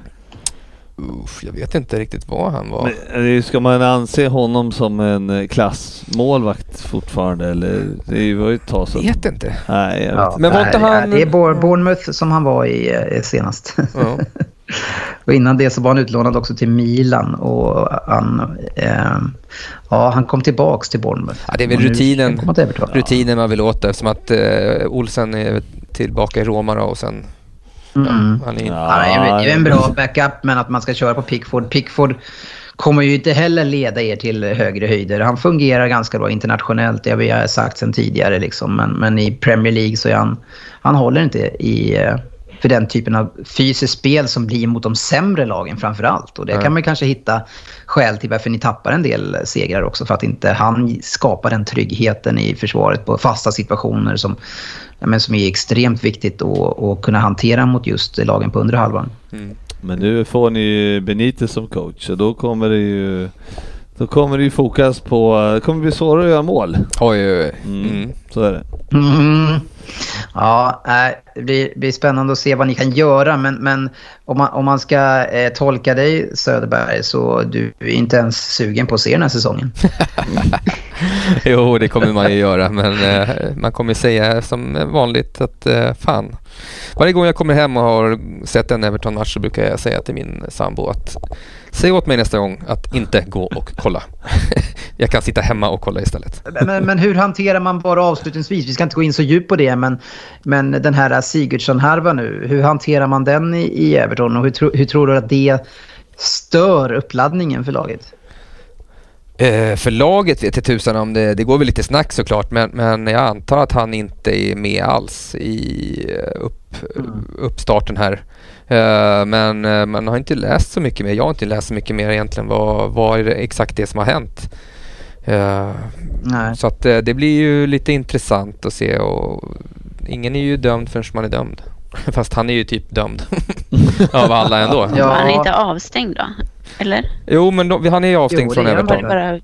Speaker 4: Uff, jag vet inte riktigt vad han var.
Speaker 2: Men, eh, ska man anse honom som en eh, klassmålvakt fortfarande eller? Det var ju ett tag
Speaker 4: sedan. Vet inte.
Speaker 2: Nej, jag vet
Speaker 1: ja, Men var inte han... Det är Bournemouth som han var i eh, senast. Ja. och innan det så var han utlånad också till Milan och han, eh, ja, han kom tillbaks till Bournemouth.
Speaker 4: Ja, det är väl rutinen, rutinen man vill åt eftersom att eh, Olsen är tillbaka i Roma och sen
Speaker 1: Mm. Han är, ja, det är en bra backup, men att man ska köra på Pickford. Pickford kommer ju inte heller leda er till högre höjder. Han fungerar ganska bra internationellt, det har vi sagt sedan tidigare. Liksom. Men, men i Premier League så är han... Han håller inte i, för den typen av fysiskt spel som blir mot de sämre lagen framför allt. Och det kan man kanske hitta skäl till varför ni tappar en del segrar också. För att inte han skapar den tryggheten i försvaret på fasta situationer som, men som är extremt viktigt att, att kunna hantera mot just lagen på undre halvan. Mm.
Speaker 2: Men nu får ni ju Benitez som coach och då kommer det ju då kommer det ju fokus på, det kommer bli svårare att göra mål.
Speaker 4: Oj, oj, oj.
Speaker 2: Mm. Mm. Så är det.
Speaker 1: Mm. Ja, det blir, blir spännande att se vad ni kan göra. Men, men om, man, om man ska eh, tolka dig Söderberg så du är inte ens sugen på att se den här säsongen.
Speaker 4: jo, det kommer man ju göra. Men eh, man kommer säga som vanligt att eh, fan. Varje gång jag kommer hem och har sett en Everton-match så brukar jag säga till min sambo att Säg åt mig nästa gång att inte gå och kolla. jag kan sitta hemma och kolla istället.
Speaker 1: Men, men, hur hanterar man bara avslutningsvis, vi ska inte gå in så djupt på det, men, men den här Sigurdsson-härvan nu, hur hanterar man den i, i Everton och hur, hur tror du att det stör uppladdningen för laget?
Speaker 4: Eh, för laget vet jag tusan om det, det går väl lite snack såklart men, men jag antar att han inte är med alls i eh, upp, mm. uppstarten här. Eh, men eh, man har inte läst så mycket mer. Jag har inte läst så mycket mer egentligen. Vad, vad är det exakt det som har hänt? Eh, så att det blir ju lite intressant att se och ingen är ju dömd förrän man är dömd. Fast han är ju typ dömd av alla ändå.
Speaker 3: Ja. Han är inte avstängd då? Eller?
Speaker 4: Jo, men då, han är ju avstängd jo, från Everton. Bara...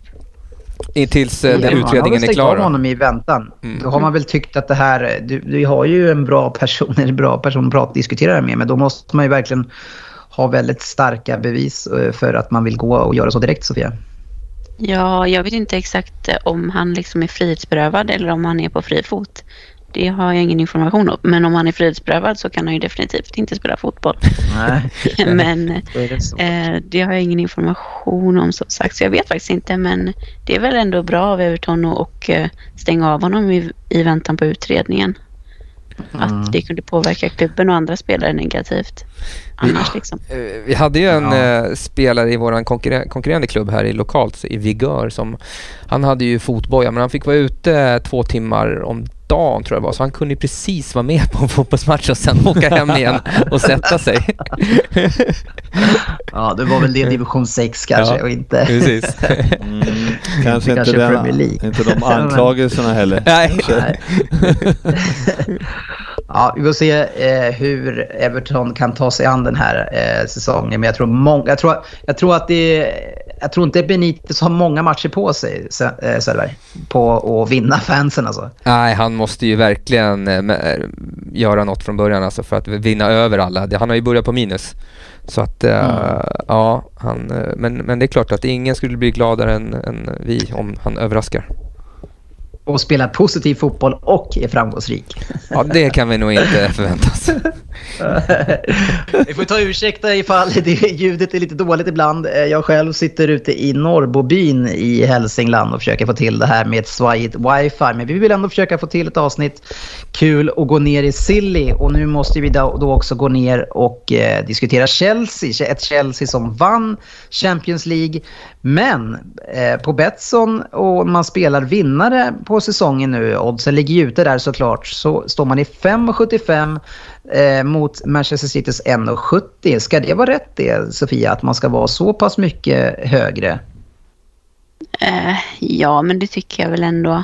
Speaker 4: Tills ja, den utredningen är klar. Man
Speaker 1: har honom i väntan. Mm. Då har man väl tyckt att det här... Du, du har ju en bra person, en bra person att diskutera det med. Men då måste man ju verkligen ha väldigt starka bevis eh, för att man vill gå och göra så direkt, Sofia.
Speaker 3: Ja, jag vet inte exakt eh, om han liksom är frihetsberövad eller om han är på fri fot. Det har jag ingen information om. Men om han är frihetsberövad så kan han ju definitivt inte spela fotboll. Nej. men det, eh, det har jag ingen information om som sagt. Så jag vet faktiskt inte. Men det är väl ändå bra av Everton att eh, stänga av honom i, i väntan på utredningen. Mm. Att det kunde påverka klubben och andra spelare negativt. Annars liksom.
Speaker 4: Eh, vi hade ju en ja. eh, spelare i vår konkurrer konkurrerande klubb här i lokalt, i Vigör, som han hade ju fotboja men han fick vara ute två timmar om dagen tror jag det var, så han kunde precis vara med på en fotbollsmatch och sen åka hem igen och sätta sig.
Speaker 1: ja, det var väl det division 6 kanske ja, och inte...
Speaker 4: Precis.
Speaker 2: Mm, kanske, inte, den, inte de anklagelserna heller. Nej.
Speaker 1: Ja, vi får se eh, hur Everton kan ta sig an den här eh, säsongen. Men jag tror, många, jag, tror, jag tror att det jag tror inte Benitez har många matcher på sig, eh, Söderberg, på att vinna fansen alltså.
Speaker 4: Nej, han måste ju verkligen äh, göra något från början alltså för att vinna över alla. Han har ju börjat på minus. Så att, äh, mm. ja, han, men, men det är klart att ingen skulle bli gladare än, än vi om han överraskar
Speaker 1: och spelar positiv fotboll och är framgångsrik.
Speaker 4: Ja, det kan vi nog inte förvänta oss.
Speaker 1: vi får ta ursäkta ifall det, ljudet är lite dåligt ibland. Eh, jag själv sitter ute i Norrbobyn i Hälsingland och försöker få till det här med ett svajigt wifi. Men vi vill ändå försöka få till ett avsnitt kul och gå ner i Silly. Och nu måste vi då, då också gå ner och eh, diskutera Chelsea. Ett Chelsea som vann Champions League. Men eh, på Betsson och man spelar vinnare på säsongen nu, oddsen ligger ju ute där såklart, så står man i 5,75 eh, mot Manchester Citys 1,70. Ska det vara rätt det, Sofia, att man ska vara så pass mycket högre?
Speaker 3: Eh, ja, men det tycker jag väl ändå.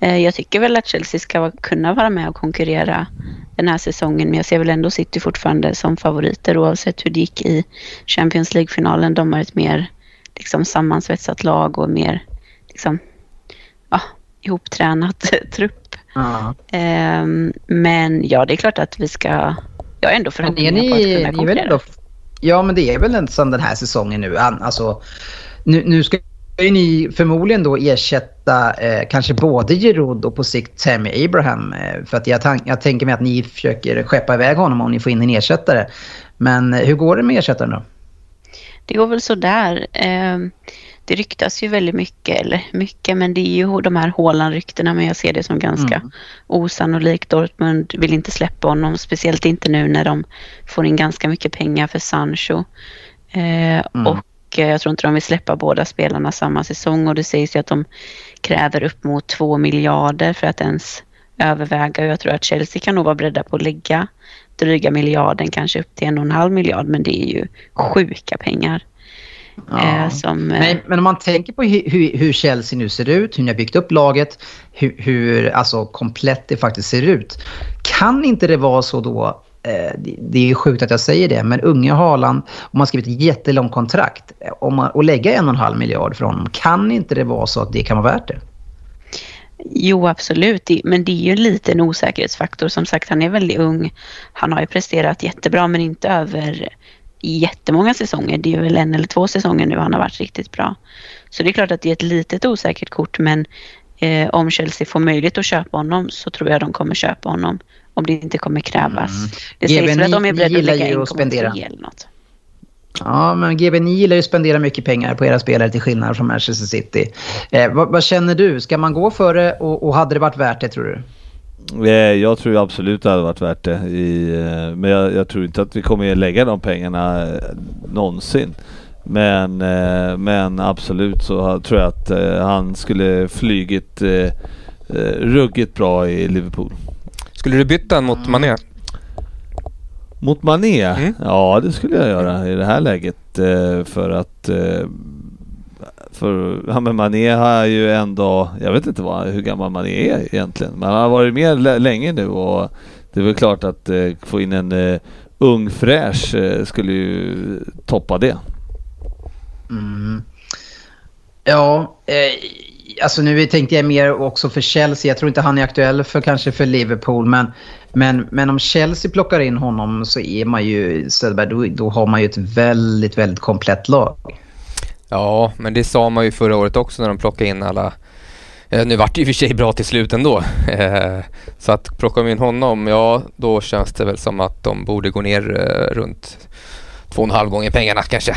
Speaker 3: Eh, jag tycker väl att Chelsea ska kunna vara med och konkurrera den här säsongen. Men jag ser väl ändå City fortfarande som favoriter oavsett hur det gick i Champions League-finalen. De har ett mer liksom, sammansvetsat lag och mer liksom, ihoptränat trupp. Uh -huh. men ja, det är klart att vi ska... Jag är ändå förhoppningar på att kunna konkurrera.
Speaker 1: Ja, men det är väl en som den här säsongen nu. Alltså, nu, nu ska ju ni förmodligen då ersätta eh, kanske både Giroud och på sikt Tammy Abraham. Eh, för att jag, jag tänker mig att ni försöker skeppa iväg honom om ni får in en ersättare. Men eh, hur går det med ersättaren då?
Speaker 3: Det går väl sådär. Eh, det ryktas ju väldigt mycket, eller mycket, men det är ju de här Haaland-ryktena, men jag ser det som ganska mm. osannolikt. Dortmund vill inte släppa honom, speciellt inte nu när de får in ganska mycket pengar för Sancho. Eh, mm. Och eh, jag tror inte de vill släppa båda spelarna samma säsong och det sägs ju att de kräver upp mot två miljarder för att ens överväga och jag tror att Chelsea kan nog vara beredda på att lägga dryga miljarden, kanske upp till en och en halv miljard, men det är ju sjuka pengar.
Speaker 1: Ja. Eh, som, eh, men, men, om man tänker på hur, hur, Chelsea nu ser ut, hur ni har byggt upp laget, hur, hur alltså, komplett det faktiskt ser ut. Kan inte det vara så då eh, det är sjukt att jag säger det, men unge Haaland, om man skrivit ett jättelångt kontrakt om man, och lägga en och en halv miljard för honom, kan inte det vara så att det kan vara värt det?
Speaker 3: Jo, absolut. Men det är ju en liten osäkerhetsfaktor. Som sagt, han är väldigt ung. Han har ju presterat jättebra, men inte över jättemånga säsonger. Det är väl en eller två säsonger nu han har varit riktigt bra. Så det är klart att det är ett litet osäkert kort, men eh, om Chelsea får möjlighet att köpa honom så tror jag de kommer köpa honom. Om det inte kommer krävas. Mm. Det sägs väl att de är beredda att lägga 1,3 eller något.
Speaker 1: Ja, men GB9 gillar ju att spendera mycket pengar på era spelare till skillnad från Manchester City. Eh, vad, vad, känner du? Ska man gå för det och, och hade det varit värt det tror du?
Speaker 2: Eh, jag tror absolut det hade varit värt det. I, eh, men jag, jag, tror inte att vi kommer att lägga de pengarna eh, någonsin. Men, men absolut så tror jag att han skulle flygit ruggigt bra i Liverpool.
Speaker 4: Skulle du byta mot Mané?
Speaker 2: Mot Mané? Mm. Ja, det skulle jag göra i det här läget. För att för ja, men Mané har ju ändå, jag vet inte vad, hur gammal Mané är egentligen, men han har varit med länge nu och det är väl klart att eh, få in en eh, ung fräsch eh, skulle ju toppa det.
Speaker 1: Mm. Ja, eh, alltså nu tänkte jag mer också för Chelsea. Jag tror inte han är aktuell för kanske för Liverpool, men, men, men om Chelsea plockar in honom så är man ju, Söderberg, då, då har man ju ett väldigt, väldigt komplett lag.
Speaker 4: Ja, men det sa man ju förra året också när de plockade in alla eh, nu vart det i och för sig bra till slut ändå. Eh, så att plockar de in honom, ja då känns det väl som att de borde gå ner eh, runt två och en halv gånger pengarna kanske.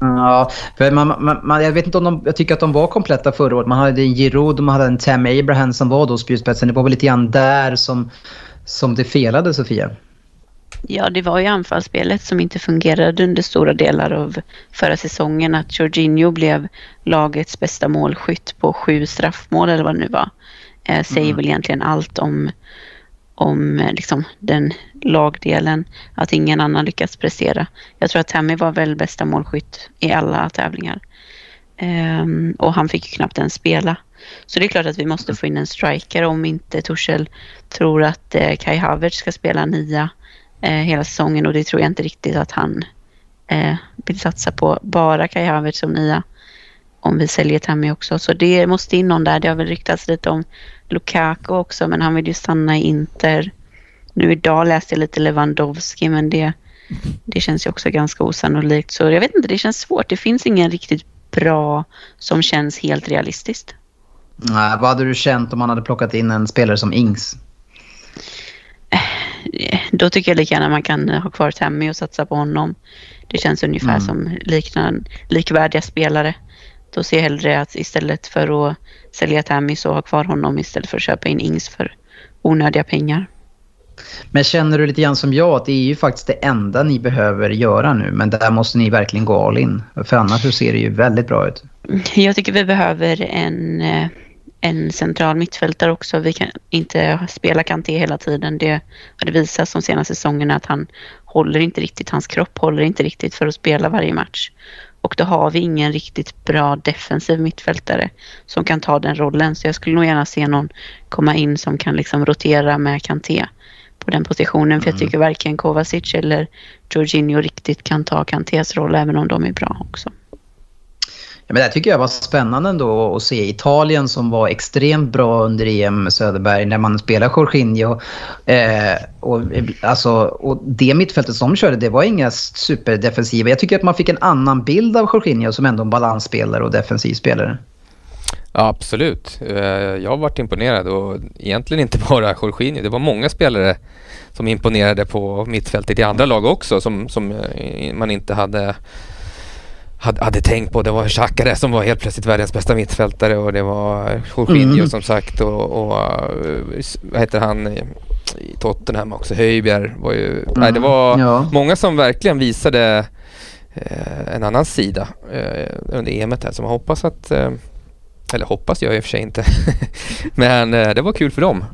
Speaker 1: Mm, ja, för man, man, man, jag vet inte om de, jag tycker att de var kompletta förra året. Man hade en Giroud och man hade en Tam Abraham som var då spjutspetsen. Det var väl lite grann där som, som det felade, Sofia?
Speaker 3: Ja, det var ju anfallsspelet som inte fungerade under stora delar av förra säsongen. Att Jorginho blev lagets bästa målskytt på sju straffmål eller vad det nu var. Eh, säger mm. väl egentligen allt om, om eh, liksom, den lagdelen. Att ingen annan lyckats prestera. Jag tror att Tammy var väl bästa målskytt i alla tävlingar. Eh, och han fick ju knappt ens spela. Så det är klart att vi måste få in en striker om inte Torshäll tror att eh, Kai Havertz ska spela nia eh, hela säsongen och det tror jag inte riktigt att han eh, vill satsa på. Bara Kai Havertz som nia om vi säljer Tammy också. Så det måste in någon där. Det har väl ryktats lite om Lukaku också men han vill ju stanna i Inter. Nu idag läste jag lite Lewandowski men det, det känns ju också ganska osannolikt. Så jag vet inte, det känns svårt. Det finns ingen riktigt bra som känns helt realistiskt.
Speaker 1: Nej, vad hade du känt om man hade plockat in en spelare som Ings?
Speaker 3: Då tycker jag lika gärna man kan ha kvar Tammy och satsa på honom. Det känns ungefär mm. som liknande, likvärdiga spelare. Då ser jag hellre att istället för att sälja Tammy så ha kvar honom istället för att köpa in Ings för onödiga pengar.
Speaker 1: Men känner du lite grann som jag att det är ju faktiskt det enda ni behöver göra nu men där måste ni verkligen gå all in. För annars så ser det ju väldigt bra ut.
Speaker 3: Jag tycker vi behöver en eh, en central mittfältare också. Vi kan inte spela Kanté hela tiden. Det har det visat de senaste säsongerna att han håller inte riktigt, hans kropp håller inte riktigt för att spela varje match. Och då har vi ingen riktigt bra defensiv mittfältare som kan ta den rollen. Så jag skulle nog gärna se någon komma in som kan liksom rotera med Kanté på den positionen. För jag mm. tycker varken Kovacic eller Jorginho riktigt kan ta Kantés roll även om de är bra också.
Speaker 1: Ja, men det tycker jag var spännande ändå att se Italien som var extremt bra under EM med Söderberg när man spelar Jorginho. Eh, och, alltså, och det mittfältet som de körde det var inga superdefensiva. Jag tycker att man fick en annan bild av Jorginho som ändå en balansspelare och defensiv spelare.
Speaker 4: Ja, absolut. Eh, jag har varit imponerad och egentligen inte bara Jorginho. Det var många spelare som imponerade på mittfältet i andra lag också som, som eh, man inte hade hade, hade tänkt på. Det var Xhakare som var helt plötsligt världens bästa mittfältare och det var Jorginho mm. som sagt och, och vad heter han i Tottenham också, Höjbjerg var ju, mm. nej det var ja. många som verkligen visade eh, en annan sida eh, under EMet här så man hoppas att, eh, Eller hoppas jag i och för sig inte. Men eh, det var kul för dem.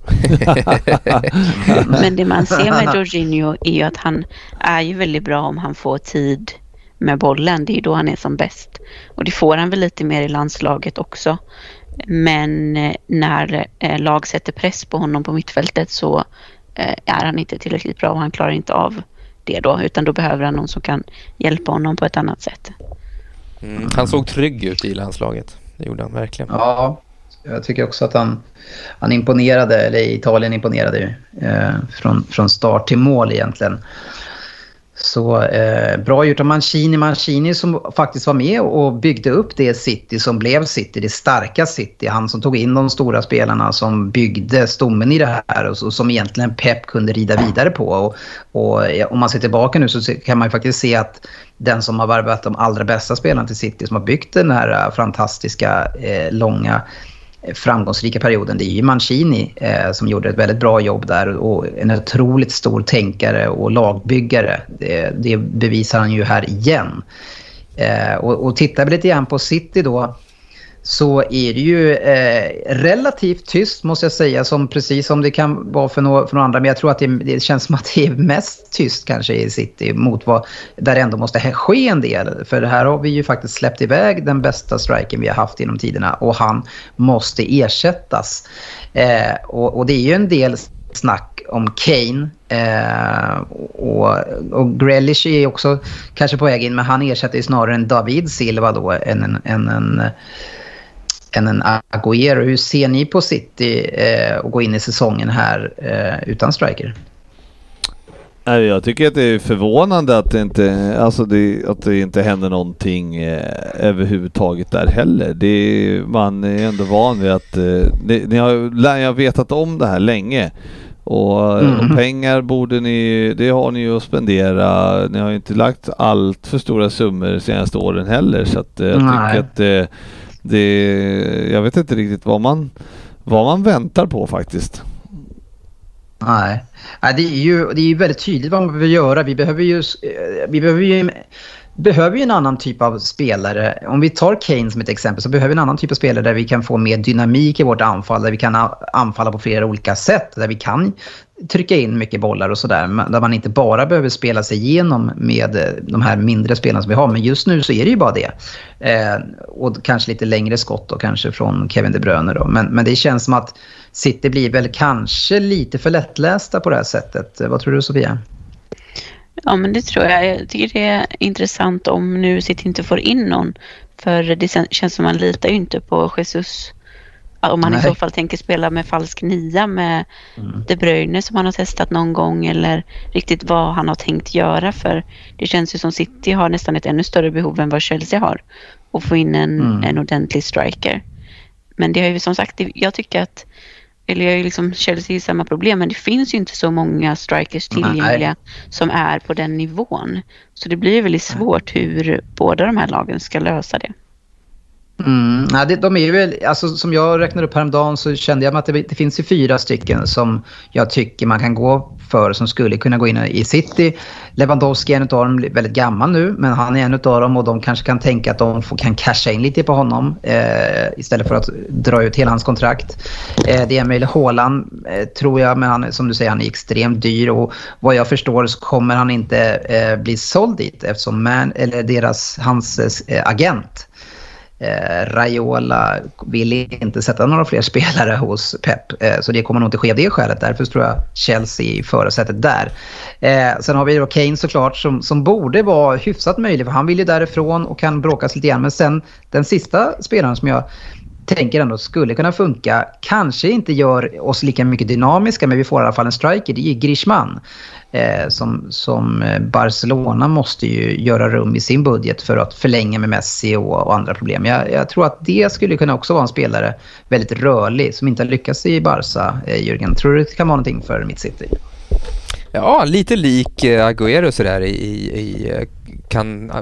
Speaker 3: Men det man ser med Jorginho är ju att han är ju väldigt bra om han får tid med bollen. Det är ju då han är som bäst. Och det får han väl lite mer i landslaget också. Men eh, när eh, lag sätter press på honom på mittfältet så är han inte tillräckligt bra och han klarar inte av det då. Utan då behöver han någon som kan hjälpa honom på ett annat sätt.
Speaker 4: Mm, han såg trygg ut i landslaget. Det gjorde han verkligen.
Speaker 1: Ja, jag tycker också att han, han imponerade, eller Italien imponerade ju, eh, från, från start till mål egentligen. Så eh, bra gjort av Mancini. Mancini som faktiskt var med och byggde upp det City som blev City, det starka City. Han som tog in de stora spelarna som byggde stommen i det här och, och som egentligen Pep kunde rida vidare på. Och, och eh, om man ser tillbaka nu så kan man ju faktiskt se att den som har varvat de allra bästa spelarna till City, som har byggt den här eh, fantastiska, eh, långa framgångsrika perioden, det är ju Mancini eh, som gjorde ett väldigt bra jobb där och en otroligt stor tänkare och lagbyggare. Det, det bevisar han ju här igen. Eh, och, och tittar vi lite grann på City då så är det ju eh, relativt tyst måste jag säga, som precis som det kan vara för några, för några andra. Men jag tror att det, det, känns som att det är mest tyst kanske i City mot vad där det ändå måste ske en del. För här har vi ju faktiskt släppt iväg den bästa striken vi har haft genom tiderna och han måste ersättas. Eh, och, och, det är ju en del snack om Kane. Eh, och, och Grealish är också kanske på väg in, men han ersätter ju snarare en David Silva då än en, en, en än en Agüero. Hur ser ni på City eh, och gå in i säsongen här eh, utan striker?
Speaker 2: Jag tycker att det är förvånande att det inte, alltså det, att det inte händer någonting eh, överhuvudtaget där heller. Det, man är ändå van vid att eh, det, ni har, jag har vetat om det här länge. Och, mm. och, pengar borde ni, det har ni ju att spendera. Ni har ju inte lagt allt för stora summor de senaste åren heller så att eh, jag Nej. tycker att eh, det, jag vet inte riktigt vad man, vad man väntar på faktiskt.
Speaker 1: Nej, det är ju det är väldigt tydligt vad man behöver göra. Vi behöver ju, eh, vi behöver ju behöver ju en annan typ av spelare. Om vi tar Kane som ett exempel så behöver vi en annan typ av spelare där vi kan få mer dynamik i vårt anfall. Där vi kan anfalla på flera olika sätt. Där vi kan trycka in mycket bollar och sådär. Där man inte bara behöver spela sig igenom med eh, de här mindre spelarna som vi har. Men just nu så är det ju bara det. Eh, och kanske lite längre skott då kanske från Kevin De Bruyne då. Men, men det känns som att City blir väl kanske lite för lättlästa på det här sättet. Vad tror du Sofia?
Speaker 3: Ja, men det tror jag. Jag tycker det är intressant om nu City inte får in någon. För det känns som man litar ju inte på Jesus. Om man Nej. i så fall tänker spela med falsk nia med mm. De Bruyne som han har testat någon gång eller riktigt vad han har tänkt göra. För det känns ju som City har nästan ett ännu större behov än vad Chelsea har. Att få in en, mm. en ordentlig striker. Men det har ju som sagt, jag tycker att eller jag är liksom Chelsea i samma problem, men det finns ju inte så många strikers tillgängliga Nej. som är på den nivån. Så det blir väldigt svårt hur båda de här lagen ska lösa det.
Speaker 1: Mm, ja, det, de är väl, alltså, som jag räknade upp häromdagen så kände jag att det, det, finns ju fyra stycken som jag tycker man kan gå för som skulle kunna gå in i City. Lewandowski är en av dem, väldigt gammal nu, men han är en av dem och de kanske kan tänka att de får, kan casha in lite på honom eh, istället för att dra ut hela hans kontrakt. Eh, det är Emil Haaland, eh, tror jag, men han, som du säger, han är extremt dyr och vad jag förstår så kommer han inte eh, bli såld dit eftersom man, eller deras, hans eh, agent Eh, Raiola vill inte sätta några fler spelare hos Pep. Eh, så det kommer nog inte ske av det skälet. Därför tror jag Chelsea i förarsätet där. Eh, sen har vi då Kane såklart som, som borde vara hyfsat möjlig. För han vill ju därifrån och kan bråkas lite grann. Men sen den sista spelaren som jag tänker ändå skulle kunna funka. Kanske inte gör oss lika mycket dynamiska men vi får i alla fall en striker. Det är Grishman. Eh, som, som eh, Barcelona måste ju göra rum i sin budget för att förlänga med Messi och, och andra problem. Jag, jag, tror att det skulle kunna också vara en spelare väldigt rörlig som inte har lyckats i Barca, eh, Jürgen. Tror du det kan vara någonting för mitt City?
Speaker 4: Ja, lite lik eh, Agüero sådär i, i, eh, kan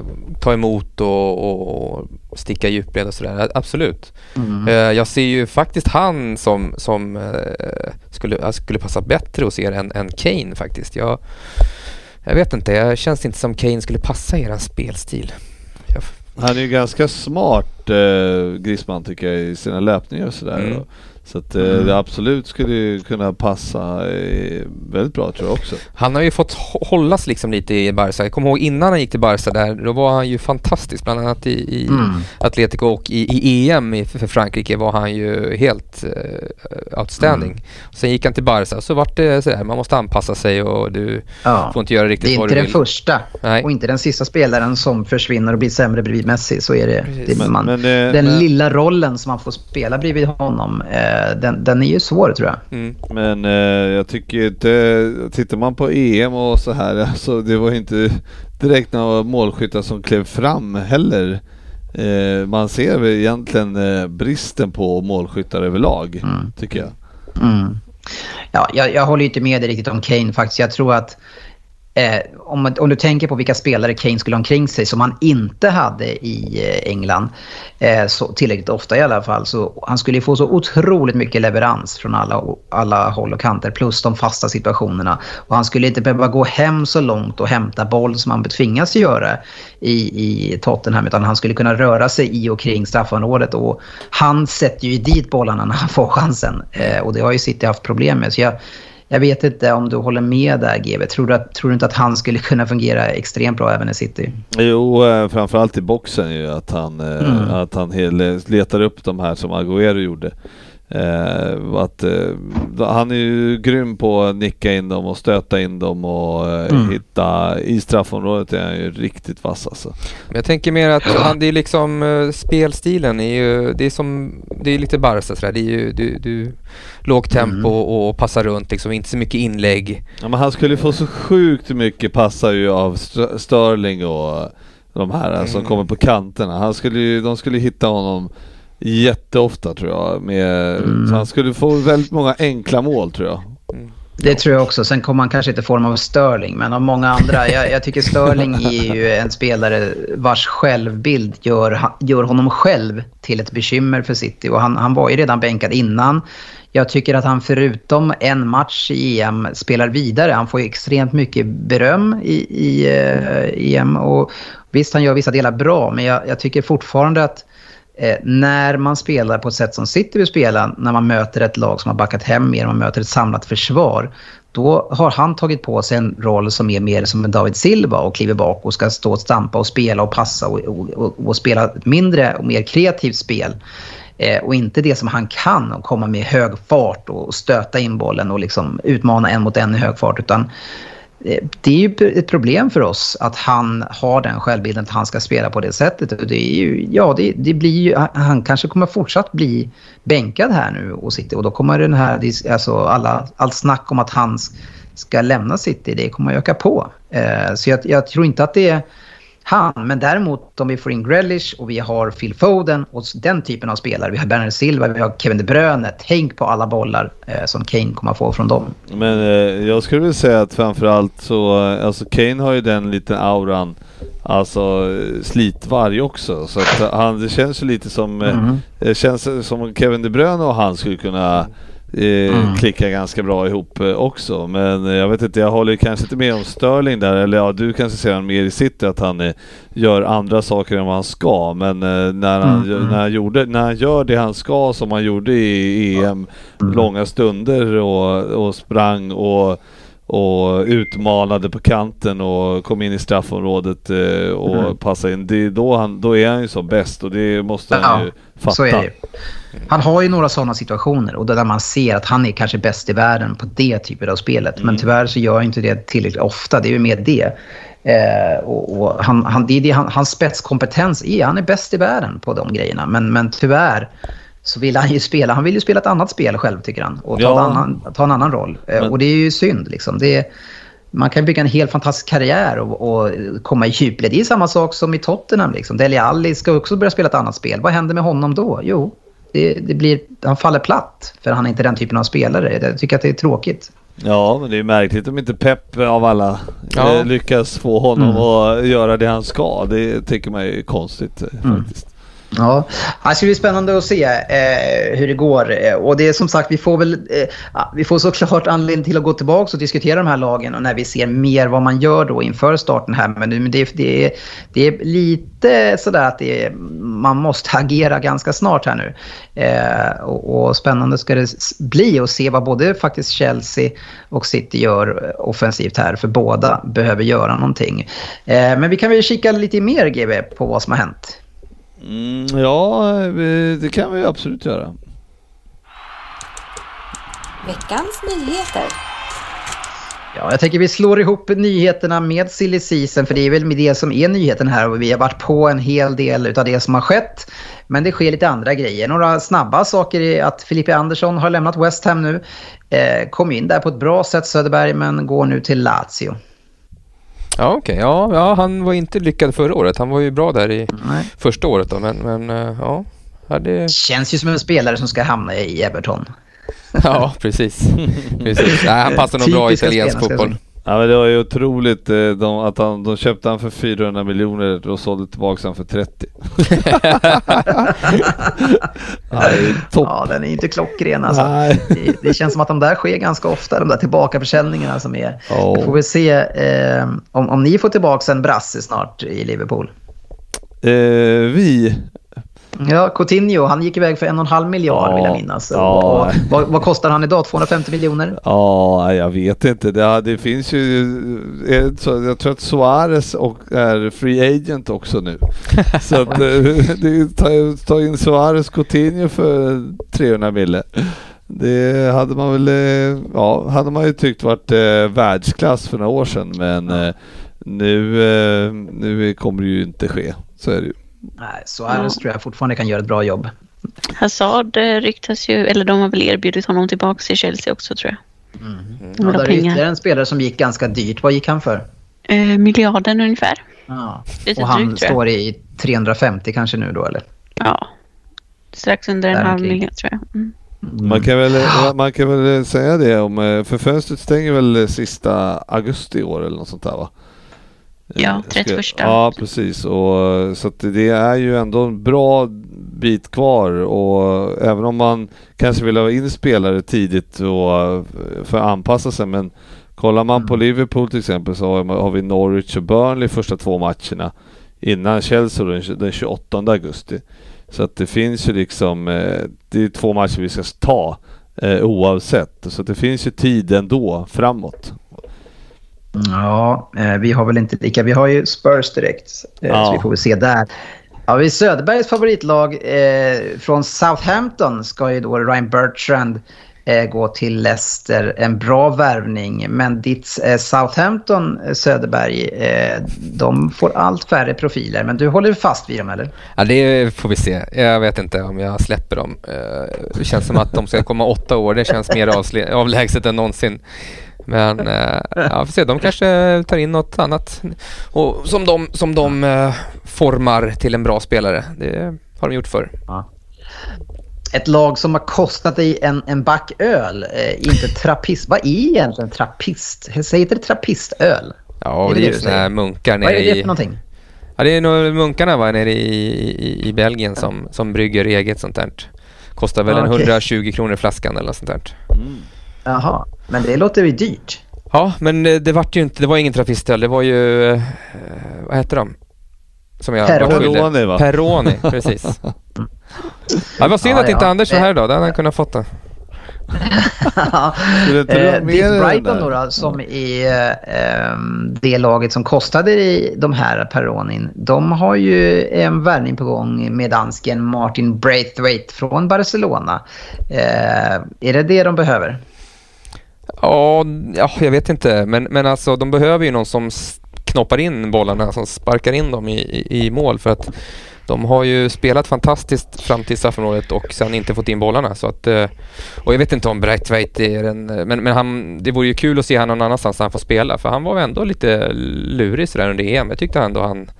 Speaker 4: ta emot och, och sticka djupled och sådär. Absolut. Mm. Uh, jag ser ju faktiskt han som, som uh, skulle, skulle passa bättre hos er än, än Kane faktiskt. Jag, jag vet inte, jag känns inte som Kane skulle passa er spelstil. Jag
Speaker 2: Han är ju ganska smart, eh, Grisman tycker jag, i sina löpningar och sådär.
Speaker 4: Mm.
Speaker 2: Så att eh, det absolut skulle kunna passa eh, väldigt bra tror jag också.
Speaker 4: Han har ju fått hå- hållas liksom lite i Barca. Jag kommer ihåg innan han gick till Barca där, då var han ju fantastisk. Bland annat i, i
Speaker 1: Mm.
Speaker 4: Atletico och i, i EM i, för Frankrike var han ju helt eh, outstanding.
Speaker 1: Mm.
Speaker 4: Sen gick han till Barca och så vart det sådär, man måste anpassa sig och du
Speaker 1: Ja.
Speaker 4: får inte göra riktigt
Speaker 1: Det är
Speaker 4: vad
Speaker 1: inte
Speaker 4: du
Speaker 1: den
Speaker 4: vill.
Speaker 1: första
Speaker 4: Nej.
Speaker 1: och inte den sista spelaren som försvinner och blir sämre bredvid Messi. Så är det. Det är
Speaker 2: Men-
Speaker 1: man,
Speaker 2: men
Speaker 1: den
Speaker 2: men-
Speaker 1: lilla rollen som man får spela bredvid honom, eh, den, den är ju svår tror jag.
Speaker 4: Mm.
Speaker 2: Men eh, jag tycker inte, tittar man på EM och så här, alltså det var inte direkt några målskyttar som klev fram heller. Eh, man ser väl egentligen eh, bristen på målskyttar överlag,
Speaker 1: Mm.
Speaker 2: tycker jag.
Speaker 1: Mm. Ja, jag, jag håller ju inte med dig riktigt om Kane faktiskt. Jag tror att eh, om, om du tänker på vilka spelare Kane skulle ha omkring sig som han inte hade i eh, England, eh, så, tillräckligt ofta i alla fall, så han skulle få så otroligt mycket leverans från alla, alla håll och kanter, plus de fasta situationerna. Och han skulle inte behöva gå hem så långt och hämta boll som han tvingas göra i, i Tottenham, utan han skulle kunna röra sig i och kring straffområdet. Och han sätter ju dit bollarna när han får chansen. Eh, och det har ju City haft problem med. Så jag, jag vet inte om du håller med där, GW. Tror du, att, tror du inte att han skulle kunna fungera extremt bra även i City?
Speaker 2: Jo, eh, framförallt i boxen ju att han, eh,
Speaker 1: Mm.
Speaker 2: att han letar upp de här som Agüero gjorde. Eh, att, eh, han är ju grym på att nicka in dem och stöta in dem och eh,
Speaker 1: Mm.
Speaker 2: hitta, i straffområdet är han ju riktigt vass alltså.
Speaker 4: Men jag tänker mer att han, det är liksom eh, spelstilen är ju, det är som, det är lite Barca sådär. Det är ju, du, du, lågt tempo
Speaker 1: Mm.
Speaker 4: och, och passa runt liksom, inte så mycket inlägg.
Speaker 2: Ja, men han skulle få så sjukt mycket passa ju av St- Sterling och de här som
Speaker 4: Mm.
Speaker 2: kommer på kanterna. Han skulle ju, de skulle hitta honom jätteofta tror jag. Med,
Speaker 1: Mm.
Speaker 2: Så han skulle få väldigt många enkla mål tror jag.
Speaker 1: Det tror jag också. Sen kommer han kanske inte få dem av Sterling, men av många andra. Jag, jag tycker Sterling är ju en spelare vars självbild gör, gör honom själv till ett bekymmer för City. Och han, han var ju redan bänkad innan. Jag tycker att han förutom en match i EM spelar vidare. Han får ju extremt mycket beröm i, i eh, EM. Och visst, han gör vissa delar bra, men jag, jag tycker fortfarande att eh, när man spelar på ett sätt som City vill spela, när man möter ett lag som har backat hem mer, man möter ett samlat försvar, då har han tagit på sig en roll som är mer som en David Silva och kliver bak och ska stå och stampa och spela och passa och, och, och, och spela ett mindre och mer kreativt spel. Eh, och inte det som han kan och komma med hög fart och stöta in bollen och liksom utmana en mot en i hög fart. Utan Eh, det är ju ett problem för oss att han har den självbilden att han ska spela på det sättet. Och det är ju, ja, det, det blir ju, han kanske kommer fortsatt bli bänkad här nu och City. Och då kommer den här, alltså alla, allt snack om att han ska lämna City, det kommer att öka på. Eh, så jag, jag tror inte att det är han. Men däremot om vi får in Grealish och vi har Phil Foden och den typen av spelare. Vi har Bernard Silva, vi har Kevin De Bruyne. Tänk på alla bollar eh, som Kane kommer att få från dem.
Speaker 2: Men eh, jag skulle vilja säga att framförallt så, eh, alltså Kane har ju den liten auran, alltså eh, slitvarg också. Så att han, det känns ju lite som, eh,
Speaker 1: Mm.
Speaker 2: det känns som om Kevin De Bruyne och han skulle kunna eh,
Speaker 1: Mm.
Speaker 2: klicka ganska bra ihop eh, också. Men eh, jag vet inte, jag håller kanske inte med om Sterling där, eller ja, du kanske ser han mer i City att han eh, gör andra saker än vad han ska. Men eh, när, han,
Speaker 1: Mm, mm.
Speaker 2: när, han gjorde, när han gör det han ska som han gjorde i EM,
Speaker 1: Mm.
Speaker 2: långa stunder och, och sprang och och utmanade på kanten och kom in i straffområdet eh, och
Speaker 1: Mm.
Speaker 2: passade in. Det är då, han, då är han ju som bäst och det måste han ju fatta.
Speaker 1: Så är det. Han har ju några sådana situationer och där man ser att han är kanske bäst i världen på det typet av spelet.
Speaker 2: Mm.
Speaker 1: Men tyvärr så gör inte det tillräckligt ofta. Det är ju mer det. Eh, och, och han, han, det det han, hans spetskompetens är. Han är bäst i världen på de grejerna. Men, men tyvärr så vill han ju spela. Han vill ju spela ett annat spel själv tycker han. Och ta,
Speaker 2: Ja.
Speaker 1: en, annan, ta en annan roll. Eh,
Speaker 2: Men-
Speaker 1: och det är ju synd liksom. Det är, man kan bygga en helt fantastisk karriär och, och komma i djupled. Det är samma sak som i Tottenham. Liksom. Dele Alli ska också börja spela ett annat spel. Vad händer med honom då? Jo, det, det blir, han faller platt för han är inte den typen av spelare. Jag tycker att det är tråkigt.
Speaker 2: Ja, men det är märkligt om inte Pep av alla
Speaker 4: Ja.
Speaker 2: eh, lyckas få honom
Speaker 1: Mm.
Speaker 2: att göra det han ska. Det tycker man är konstigt eh,
Speaker 1: Mm.
Speaker 2: faktiskt.
Speaker 1: Ja, det ska bli spännande att se eh, hur det går. Eh, och det är som sagt, vi får väl eh, vi får såklart anledning till att gå tillbaka och diskutera de här lagen och när vi ser mer vad man gör då inför starten här. Men det, det, är, det är lite sådär att det är, man måste agera ganska snart här nu. Eh, och, och, spännande ska det bli att se vad både faktiskt Chelsea och City gör eh, offensivt här. För båda behöver göra någonting. Eh, men vi kan väl kika lite mer GB på vad som har hänt.
Speaker 2: Mm, ja, det kan vi absolut göra.
Speaker 5: Veckans nyheter.
Speaker 1: Ja, jag tänker vi slår ihop nyheterna med silly season för det är väl med det som är nyheten här och vi har varit på en hel del av det som har skett. Men det sker lite andra grejer. Några snabba saker är att Filippa Andersson har lämnat West Ham nu. Eh, kom in där på ett bra sätt Söderberg men går nu till Lazio.
Speaker 4: Ja, okej. Okay. Ja, ja, han var inte lyckad förra året. Han var ju bra där i Nej. första året då, men, men eh, ja.
Speaker 1: Det känns ju som en spelare som ska hamna i Everton.
Speaker 4: ja, precis. precis. Nej, han passar nog bra i italiensk fotboll.
Speaker 2: Ja men det var ju otroligt eh, de, att han, de köpte han för 400 miljoner och sålde tillbaka han för 30.
Speaker 1: ja, ja, den är inte klockren alltså. Det, det, känns som att de där sker ganska ofta, de där tillbakaförsäljningarna som är. Oh. Vi får väl se eh, om, om ni får tillbaka en brasse snart i Liverpool.
Speaker 2: Eh, vi?
Speaker 1: Ja, Coutinho, han gick iväg för en och en halv miljard ja, vill jag minnas. Ja. vad, vad, kostar han idag? 250 miljoner?
Speaker 2: Ja, jag vet inte. Det, det finns ju... Eh, jag tror att Suarez och är free agent också nu. Så att, eh, ta, ta in Suarez Coutinho för 300 mille. Det hade man väl, eh, ja, hade man ju tyckt varit eh, världsklass för några år sedan men eh, nu, eh, nu kommer det ju inte ske. Så är det ju.
Speaker 1: Nej, Suarez ja. tror jag fortfarande kan göra ett bra jobb.
Speaker 3: Hazard eh, ryktas ju, eller de har väl erbjudit honom tillbaka till Chelsea också tror jag.
Speaker 1: Mm. Mm. Ja, där är ytterligare en spelare som gick ganska dyrt. Vad gick han för?
Speaker 3: Eh, miljarden ungefär.
Speaker 1: Ja. och han drygt, står i 350 kanske nu då eller?
Speaker 3: Ja, strax under en halv miljard tror jag. Mm.
Speaker 2: Mm. Man, kan väl, man kan väl säga det om, eh, för fönstret stänger väl sista augusti i år eller något sånt där va?
Speaker 3: Ja, 31.
Speaker 2: Ja, precis. Och, så det är ju ändå en bra bit kvar och även om man kanske vill ha in spelare tidigt och, för att anpassa sig men kollar man mm. på Liverpool till exempel så har vi Norwich och Burnley första två matcherna innan Chelsea den, den 28 augusti. Så att det finns ju liksom, eh, det är två matcher vi ska ta eh, oavsett. Så det finns ju tid ändå framåt.
Speaker 1: Ja, eh, vi har väl inte lika. Vi har ju Spurs direkt, eh, ja. så vi får väl se där. Ja, vi Söderbergs favoritlag eh, från Southampton ska ju då Ryan Bertrand eh, gå till Leicester. En bra värvning. Men ditt eh, Southampton, eh, Söderberg, de får allt färre profiler. Men du håller fast vid dem, eller?
Speaker 4: Ja, det får vi se. Jag vet inte om jag släpper dem. Det känns som att de ska komma åtta år. Det känns mer avlägset än någonsin. Men eh, ja, får se, de kanske tar in något annat och som de, som de eh, formar till en bra spelare. Det har de gjort förr. Ja.
Speaker 1: Ett lag som har kostat dig en, en back öl, eh, inte trappist. Vad är egentligen trappist? Säger inte det trappistöl?
Speaker 4: Ja, är det, det är sådana munkar nere
Speaker 1: i... Vad är det för någonting?
Speaker 4: Ja, det är nog munkarna va, nere i, i, i Belgien som, som brygger eget sånt där. Kostar väl ah, en 120 kronor flaskan eller sånt där. Mm.
Speaker 1: Jaha, men det låter ju dyrt.
Speaker 4: Ja, men det var ju inte, det var ingen trafiköl, det var ju, eh, vad heter de?
Speaker 1: Som jag Peroni
Speaker 4: va? Peroni, precis. ja, det var synd ja, att inte Anders var här idag, då hade han kunnat fått det.
Speaker 1: eh, Dick Brighton då, då, som är eh, det laget som kostade i de här Peronin. De har ju en värvning på gång med dansken Martin Braithwaite från Barcelona. Eh, är det det de behöver?
Speaker 4: Ja, ja, jag vet inte. Men, men alltså de behöver ju någon som knoppar in bollarna, som sparkar in dem i, i, i mål. För att de har ju spelat fantastiskt fram till straffområdet och sen inte fått in bollarna. Så att, eh, och jag vet inte om Breitveit är en... Men, men han, det vore ju kul att se honom någon annanstans där han får spela. För han var ändå lite lurig sådär under EM. Jag tyckte ändå han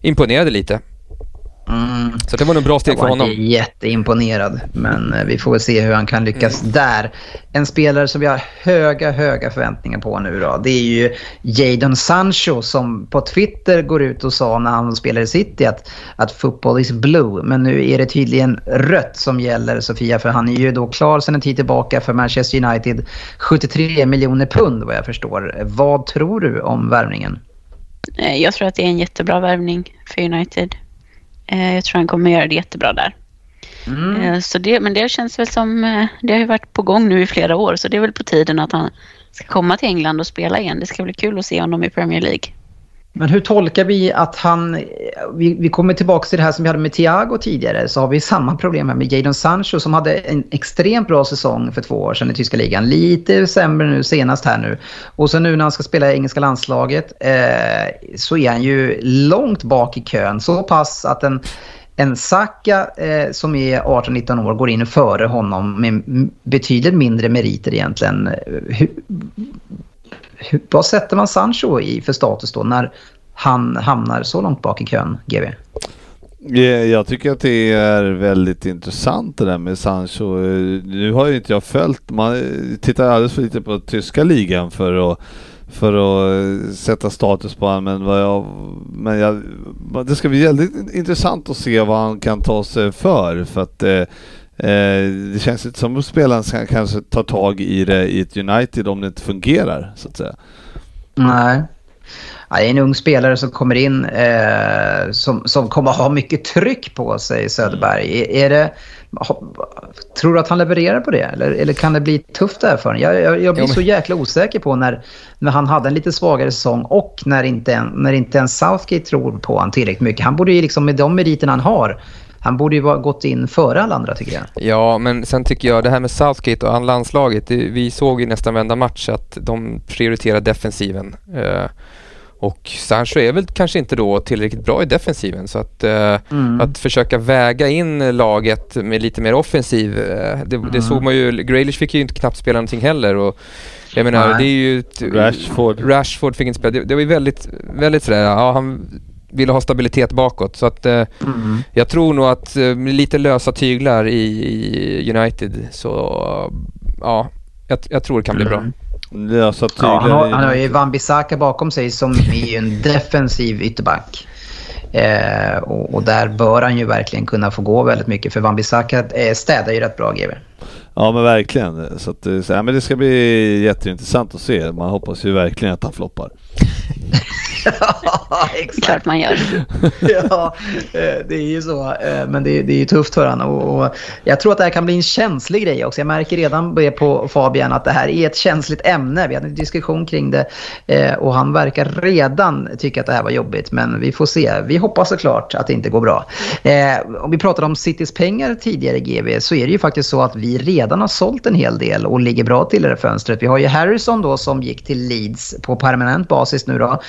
Speaker 4: imponerade lite. Mm. Så det var nog bra steg för honom.
Speaker 1: Jag var inte jätteimponerad, men eh, vi får väl se hur han kan lyckas mm. där. En spelare som vi har höga, höga förväntningar på nu då, det är ju Jadon Sancho som på Twitter går ut och sa när han spelade i City att, att football is blue. Men nu är det tydligen rött som gäller, Sofia, för han är ju då klar sedan en tid tillbaka för Manchester United. 73 miljoner pund vad jag förstår. Vad tror du om värvningen?
Speaker 3: Eh, jag tror att det är en jättebra värvning för United. Eh, jag tror han kommer göra det jättebra där. Mm. Eh, så det, men det känns väl som, det har ju varit på gång nu i flera år så det är väl på tiden att han ska komma till England och spela igen. Det ska bli kul att se honom i Premier League.
Speaker 1: Men hur tolkar vi att han... Vi, vi kommer tillbaka till det här som vi hade med Thiago tidigare. Så har vi samma problem här med Jadon Sancho som hade en extremt bra säsong för två år sedan i tyska ligan. Lite sämre nu senast här nu. Och sen nu när han ska spela i engelska landslaget eh, så är han ju långt bak i kön. Så pass att en, en Saka eh, som är 18-19 år går in före honom med betydligt mindre meriter egentligen. Eh, hur, hur, vad sätter man Sancho i för status då när han hamnar så långt bak i kön, GB?
Speaker 2: Jag tycker att det är väldigt intressant det där med Sancho. Nu har ju inte jag följt, man tittar alldeles för lite på tyska ligan för att för att sätta status på honom. Men, vad jag, men jag, det ska bli väldigt intressant att se vad han kan ta sig för. För att Eh, det känns inte som att spelaren ska kanske ta tag i det i ett United om det inte fungerar, så att säga.
Speaker 1: Nej. Ja, en ung spelare som kommer in eh, som, som kommer ha mycket tryck på sig, Söderberg. Är, är det, tror du att han levererar på det? Eller, eller kan det bli tufft där för honom? Jag, jag, jag blir så jäkla osäker på när, när han hade en lite svagare säsong och när inte, när inte ens Southgate tror på honom tillräckligt mycket. Han borde ju liksom med de meriterna han har han borde ju ha gått in före alla andra tycker jag.
Speaker 4: Ja, men sen tycker jag det här med Southgate och landslaget. Det, vi såg i nästan varenda match att de prioriterar defensiven. Eh, och Sancho är väl kanske inte då tillräckligt bra i defensiven så att, eh, mm. att försöka väga in laget med lite mer offensiv, eh, det, mm. det, såg man ju, Graylish fick ju inte knappt spela någonting heller och jag menar, Nej. det är ju...
Speaker 2: Rashford.
Speaker 4: Rashford fick inte spela. Det, det var ju väldigt, väldigt sådär, ja han ville ha stabilitet bakåt. Så att eh, mm. jag tror nog att eh, med lite lösa tyglar i, i United så ja, jag, jag, tror det kan bli bra.
Speaker 2: Lösa tyglar. Ja,
Speaker 1: han, har, han har ju Van Bissaka bakom sig som är en defensiv ytterback. Eh, och, och, där bör han ju verkligen kunna få gå väldigt mycket för Van Bissaka eh, städar ju rätt bra GW.
Speaker 2: Ja men verkligen. Så, att, så ja, men det ska bli jätteintressant att se. Man hoppas ju verkligen att han floppar.
Speaker 3: ja, exakt. Klart man gör.
Speaker 1: ja, eh, det är ju så. Eh, men det, det är ju tufft för honom. Och, jag tror att det här kan bli en känslig grej också. Jag märker redan på Fabian att det här är ett känsligt ämne. Vi hade en diskussion kring det eh, och han verkar redan tycka att det här var jobbigt. Men vi får se. Vi hoppas såklart att det inte går bra. Om vi pratade om Citys pengar tidigare, GV, så är det ju faktiskt så att vi redan har sålt en hel del och ligger bra till i det fönstret. Vi har ju Harrison då som gick till Leeds på permanent basis nu då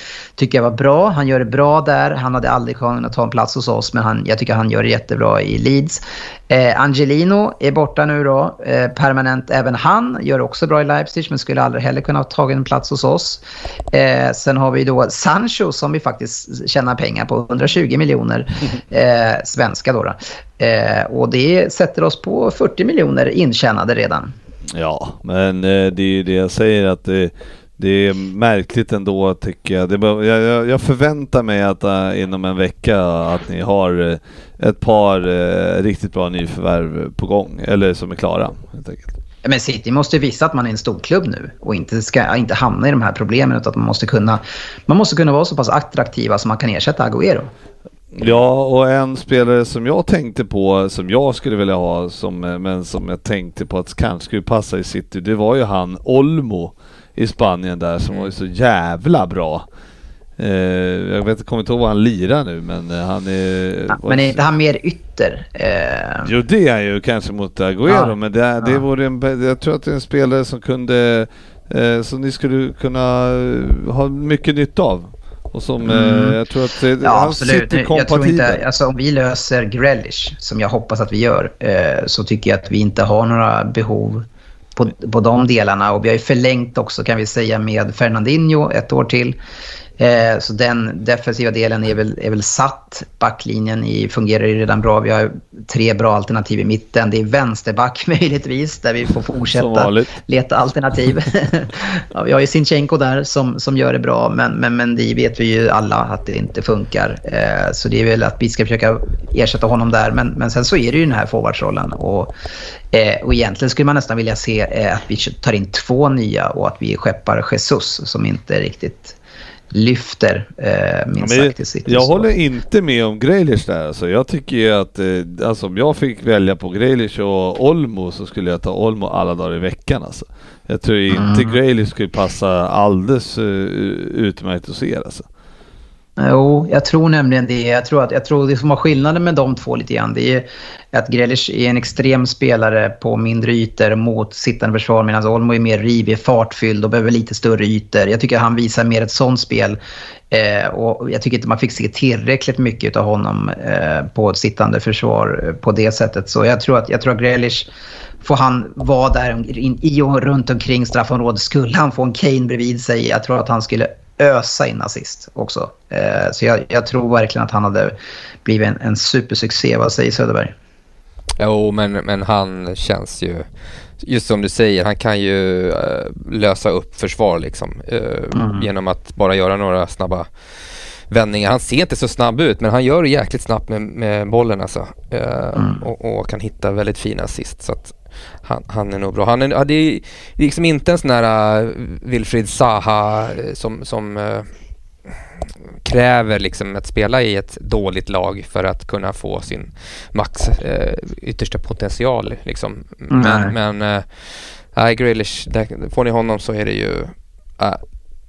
Speaker 1: tycker jag var bra. Han gör det bra där. Han hade aldrig kunnat att ta en plats hos oss, men han, jag tycker han gör det jättebra i Leeds. Eh, Angelino är borta nu då. Eh, permanent även han. Gör också bra i Leipzig, men skulle aldrig heller kunna ta en plats hos oss. Eh, sen har vi då Sancho som vi faktiskt tjänar pengar på. 120 miljoner eh, svenska då. då. Eh, och det sätter oss på 40 miljoner intjänade redan.
Speaker 2: Ja, men eh, det är ju det jag säger att det är märkligt ändå tycker jag. Det, jag, jag förväntar mig att uh, inom en vecka att ni har uh, ett par uh, riktigt bra nyförvärv på gång, eller som är klara helt enkelt.
Speaker 1: Men City måste visa att man är en stor klubb nu och inte, ska, inte hamna i de här problemen utan att man måste kunna, man måste kunna vara så pass attraktiva så man kan ersätta Agüero.
Speaker 2: Ja, och en spelare som jag tänkte på, som jag skulle vilja ha, som, men som jag tänkte på att kanske skulle passa i City, det var ju han Olmo i Spanien där som var så jävla bra. Eh, jag vet, kommer inte ihåg vad han lirar nu men eh, han är...
Speaker 1: Ja, men är inte han mer ytter? Eh...
Speaker 2: Jo det är ju kanske mot Agüero ja. men det, det ja. vore en, jag tror att det är en spelare som kunde, eh, som ni skulle kunna eh, ha mycket nytta av. Och som eh, mm. jag tror att det,
Speaker 1: ja, han absolut. sitter kompatibel. Jag tror inte, alltså, om vi löser Grealish, som jag hoppas att vi gör, så tycker jag att vi inte har några behov på, på de delarna. Och vi har ju förlängt också kan vi säga med Fernandinho ett år till. Eh, så den defensiva delen är väl, är väl satt. Backlinjen i, fungerar ju redan bra. Vi har tre bra alternativ i mitten. Det är vänsterback möjligtvis där vi får fortsätta leta alternativ. ja, vi har ju Sinchenko där som, som gör det bra men, men, men det vet vi ju alla att det inte funkar. Eh, så det är väl att vi ska försöka ersätta honom där. Men, men sen så är det ju den här forwardsrollen. Och, eh, och egentligen skulle man nästan vilja se eh, att vi tar in två nya och att vi skeppar Jesus som inte riktigt lyfter eh, minst
Speaker 2: sagt i City. Jag håller inte med om Grealish där. Alltså, jag tycker ju att eh, alltså, om jag fick välja på Grealish och Olmo så skulle jag ta Olmo alla dagar i veckan. Alltså. Jag tror inte mm. Grealish skulle passa alldeles uh, utmärkt hos er. Alltså.
Speaker 1: Jag tror nämligen det. Jag tror, att, jag tror det som var skillnaden med de två lite grann, det är att Grealish är en extrem spelare på mindre ytor mot sittande försvar medan Olmo är mer rivig, fartfylld och behöver lite större ytor. Jag tycker att han visar mer ett sånt spel. Eh, och jag tycker inte man fick se tillräckligt mycket av honom eh, på ett sittande försvar eh, på det sättet. Så jag tror att, jag tror att Grealish får han vara där i och runt omkring straffområdet. Skulle han få en Kane bredvid sig, jag tror att han skulle ösa in assist också. Eh, så jag, jag, tror verkligen att han hade blivit en, en supersuccé. Vad säger Söderberg?
Speaker 4: Jo, men, men han känns ju, just som du säger, han kan ju uh, lösa upp försvar liksom. Uh, mm. Genom att bara göra några snabba vändningar. Han ser inte så snabb ut, men han gör det jäkligt snabbt med, med bollen alltså. Mm. och, och, kan hitta väldigt fina assist. Så att, han, han är nog bra. Han är, det är liksom inte en sån här uh, Wilfried Zaha uh, som, som uh, kräver liksom att spela i ett dåligt lag för att kunna få sin max uh, yttersta potential. Liksom. Men, men uh, Grealish, där, får ni honom så är det ju uh,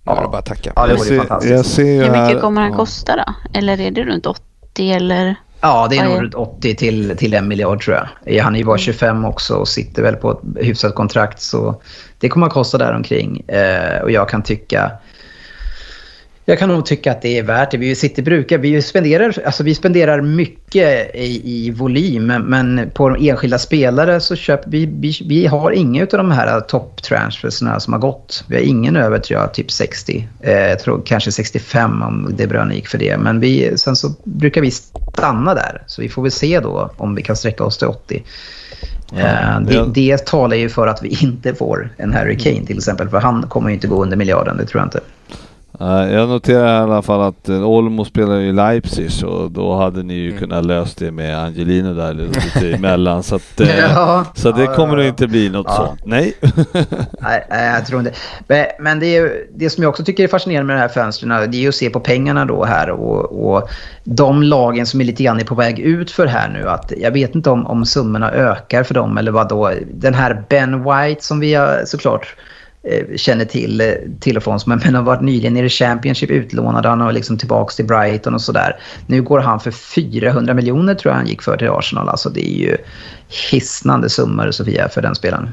Speaker 4: Ja, det bara att tacka.
Speaker 1: Ja, det vore fantastiskt.
Speaker 3: Hur mycket kommer han kosta då? Eller är det runt 80 eller?
Speaker 1: Ja, det är nog runt 80 till, till en miljard tror jag. Han är ju bara 25 mm. också och sitter väl på ett hyfsat kontrakt. Så det kommer att kosta däromkring. Eh, och jag kan tycka jag kan nog tycka att det är värt det. Vi City brukar, vi spenderar, alltså vi spenderar mycket i, i volym men på enskilda spelare så köper vi, vi, vi har inga av de här topptransferserna som har gått. Vi har ingen över tror jag, typ 60. Eh, jag tror kanske 65 om De Bruyne gick för det. Men vi, sen så brukar vi stanna där. Så vi får väl se då om vi kan sträcka oss till 80. Eh, det, det talar ju för att vi inte får en Harry Kane till exempel. För han kommer ju inte gå under miljarden, det tror jag inte.
Speaker 2: Jag noterar i alla fall att eh, Olmo spelar i Leipzig och då hade ni ju mm. kunnat löst det med Angelino där lite emellan. Så, att, eh, ja, så det ja, kommer ja, nog inte bli något sånt. Nej.
Speaker 1: nej. jag tror inte. Men det, är, det som jag också tycker är fascinerande med de här fönstren det är att se på pengarna då här och, och de lagen som är lite grann är på väg ut för här nu. Att jag vet inte om, om summorna ökar för dem eller vad då. Den här Ben White som vi har såklart Eh, känner till, eh, till och från. Men har varit nyligen i Championship utlånad. Han har liksom tillbaka till Brighton och sådär. Nu går han för 400 miljoner tror jag han gick för till Arsenal. Alltså det är ju hisnande summor Sofia för den spelaren.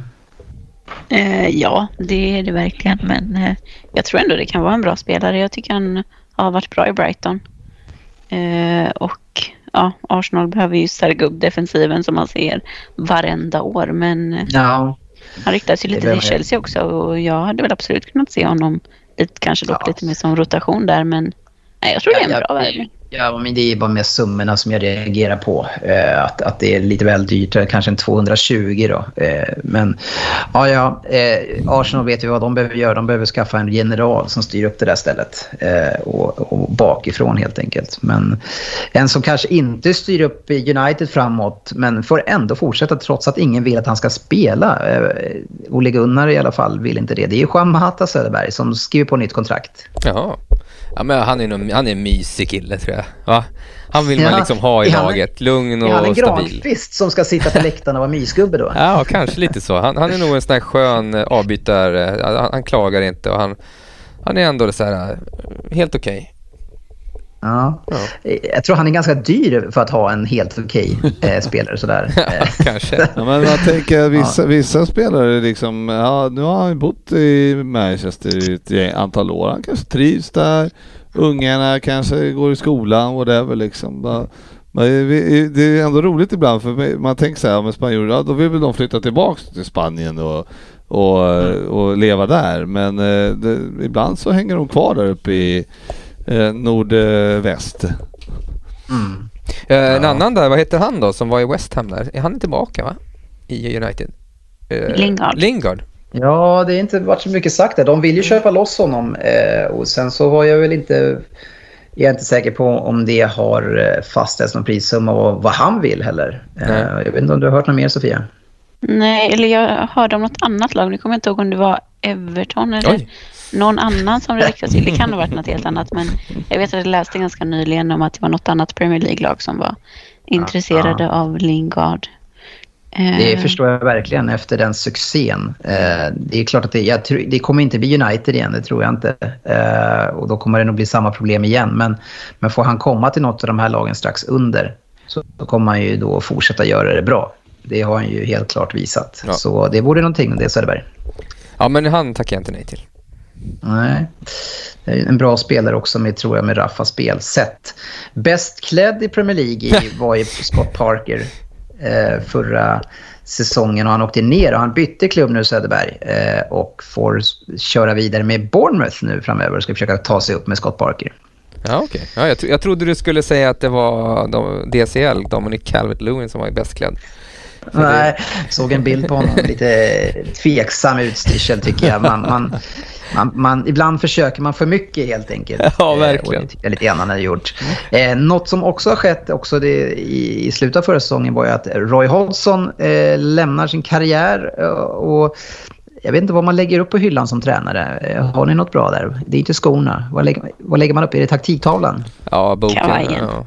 Speaker 3: Eh, ja, det är det verkligen. Men eh, jag tror ändå det kan vara en bra spelare. Jag tycker han har varit bra i Brighton. Eh, och ja, Arsenal behöver ju stärka upp defensiven som man ser varenda år. Men eh,
Speaker 1: ja.
Speaker 3: Han riktar sig lite till Chelsea också och jag hade väl absolut kunnat se honom lite, kanske dock ja. lite mer som rotation där men nej, jag tror det är en bra värvning.
Speaker 1: Ja, men det är bara med summorna som jag reagerar på. Eh, att, att det är lite väl dyrt, eh, kanske en 220 då. Eh, men ja, ja eh, Arsenal vet ju vad de behöver göra. De behöver skaffa en general som styr upp det där stället. Eh, och, och, bakifrån helt enkelt. Men en som kanske inte styr upp United framåt, men får ändå fortsätta trots att ingen vill att han ska spela. Eh, Ole Gunnar i alla fall vill inte det. Det är Juan Mahata Söderberg som skriver på nytt kontrakt.
Speaker 4: Jaha. Ja, men han är, nog, han är en mysig kille tror jag. Va? Han vill ja, man liksom ha i laget. Lugn och stabil. Är han en
Speaker 1: Granqvist som ska sitta på läktaren och vara mysgubbe då?
Speaker 4: Ja, kanske lite så. Han, han är nog en sån här skön eh, avbytare. Han, han, klagar inte och han, han är ändå så här, eh, helt okej. Okay.
Speaker 1: Ja. ja. Jag tror han är ganska dyr för att ha en helt okej okay, eh, spelare sådär.
Speaker 4: ja, kanske.
Speaker 2: Ja, men man tänker vissa, vissa spelare liksom, ja nu har han bott i Manchester i ett antal år. Han kanske trivs där. Ungarna kanske går i skolan, whatever liksom. Men det är ändå roligt ibland för man tänker så här, med spanjorer, ja, då vill väl de flytta tillbaka till Spanien och, och, mm. och leva där. Men eh, det, ibland så hänger de kvar där uppe i eh, nordväst.
Speaker 1: Mm.
Speaker 4: Eh, en annan där, vad heter han då som var i West Ham där? Är han tillbaka va? I United? Eh,
Speaker 3: Lingard.
Speaker 4: Lingard.
Speaker 1: Ja, det har inte varit så mycket sagt där. De vill ju köpa loss honom eh, och sen så var jag väl inte... Jag är inte säker på om det har eh, fastställts någon prissumma och vad han vill heller. Eh,
Speaker 4: Nej.
Speaker 1: jag vet inte om du har hört något mer Sofia?
Speaker 3: Nej, eller jag hörde om något annat lag. Nu kommer jag inte ihåg om det var Everton eller
Speaker 4: Oj.
Speaker 3: Någon annan som det ryktas till. Det kan ha varit något helt annat. Men jag vet att jag läste ganska nyligen om att det var något annat Premier League-lag som var intresserade av Lingard. Eh,
Speaker 1: Det förstår jag verkligen efter den succén. Eh, det är klart att det, jag det kommer inte bli United igen, det tror jag inte. Eh, och då kommer det nog bli samma problem igen. Men, men får han komma till något av de här lagen strax under så kommer han ju då fortsätta göra det bra. Det har han ju helt klart visat.
Speaker 4: Ja.
Speaker 1: Så det vore någonting det Söderberg.
Speaker 4: Ja, men han tackar jag inte nej till.
Speaker 1: Nej. Det är en bra spelare också med, tror jag, med Raffas spelsätt. Bäst klädd i Premier League var ju Scott Parker eh, förra säsongen och han åkte ner och han bytte klubb nu Söderberg eh, och får köra vidare med Bournemouth nu framöver och ska försöka ta sig upp med Scott Parker.
Speaker 4: Ja, okej. Ja, jag, tro- jag trodde du skulle säga att det var de, DCL, Dominic Calvert-Lewin, som var i bäst klädd. För det-
Speaker 1: Nej, såg en bild på honom. Lite tveksam utstyrsel tycker jag. Man, man, man, man, ibland försöker man för mycket helt enkelt.
Speaker 4: Ja,
Speaker 1: Eh,
Speaker 4: verkligen.
Speaker 1: Och det tycker jag lite grann han har gjort. Eh, något som också har skett också det, i, i slutet av förra säsongen var ju att Roy Hodgson eh, lämnar sin karriär. eh, och jag vet inte vad man lägger upp på hyllan som tränare. Eh, Har ni något bra där? Det är inte skorna. Vad lägger, vad lägger man upp? Är det taktiktavlan?
Speaker 4: Ja, boken.
Speaker 3: Kavajen.
Speaker 4: Ja.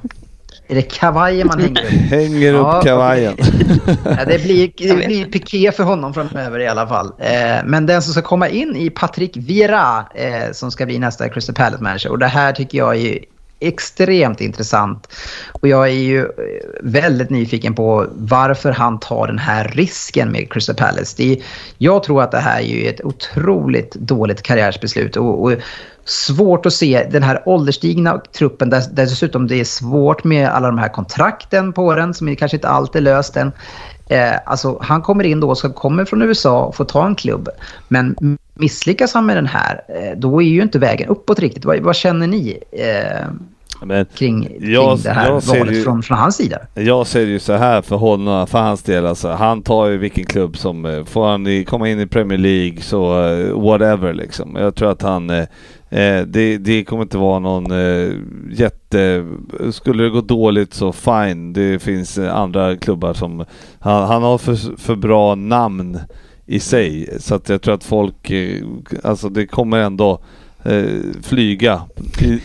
Speaker 1: Är det kavajen man hänger upp?
Speaker 2: Hänger
Speaker 1: Ja,
Speaker 2: upp kavajen.
Speaker 1: Ja, det blir, det blir piké för honom framöver i alla fall. Eh, men den som ska komma in i Patrick Vieira eh, som ska bli nästa Crystal Palace manager. Och det här tycker jag är extremt intressant. Och jag är ju eh, väldigt nyfiken på varför han tar den här risken med Crystal Palace. Det är, jag tror att det här är ju ett otroligt dåligt karriärsbeslut. Och, och svårt att se den här ålderstigna truppen där, där dessutom det är svårt med alla de här kontrakten på den som kanske inte alltid är löst än. Eh, alltså, han kommer in då, ska, kommer från USA och får ta en klubb. Men misslyckas han med den här, eh, då är ju inte vägen uppåt riktigt. Vad, vad känner ni eh,
Speaker 2: Men
Speaker 1: kring, kring
Speaker 2: Jag-
Speaker 1: det här valet
Speaker 2: ju-
Speaker 1: från, från hans sida?
Speaker 2: Jag ser ju så här för honom, för hans del alltså. Han tar ju vilken klubb som, eh, får han komma in i Premier League så eh, whatever liksom. Jag tror att han, eh, det, det kommer inte vara någon eh, jätte, skulle det gå dåligt så fine. Det finns eh, andra klubbar som, han, han har för, för bra namn i sig. Så att jag tror att folk, eh, alltså det kommer ändå eh, flyga i,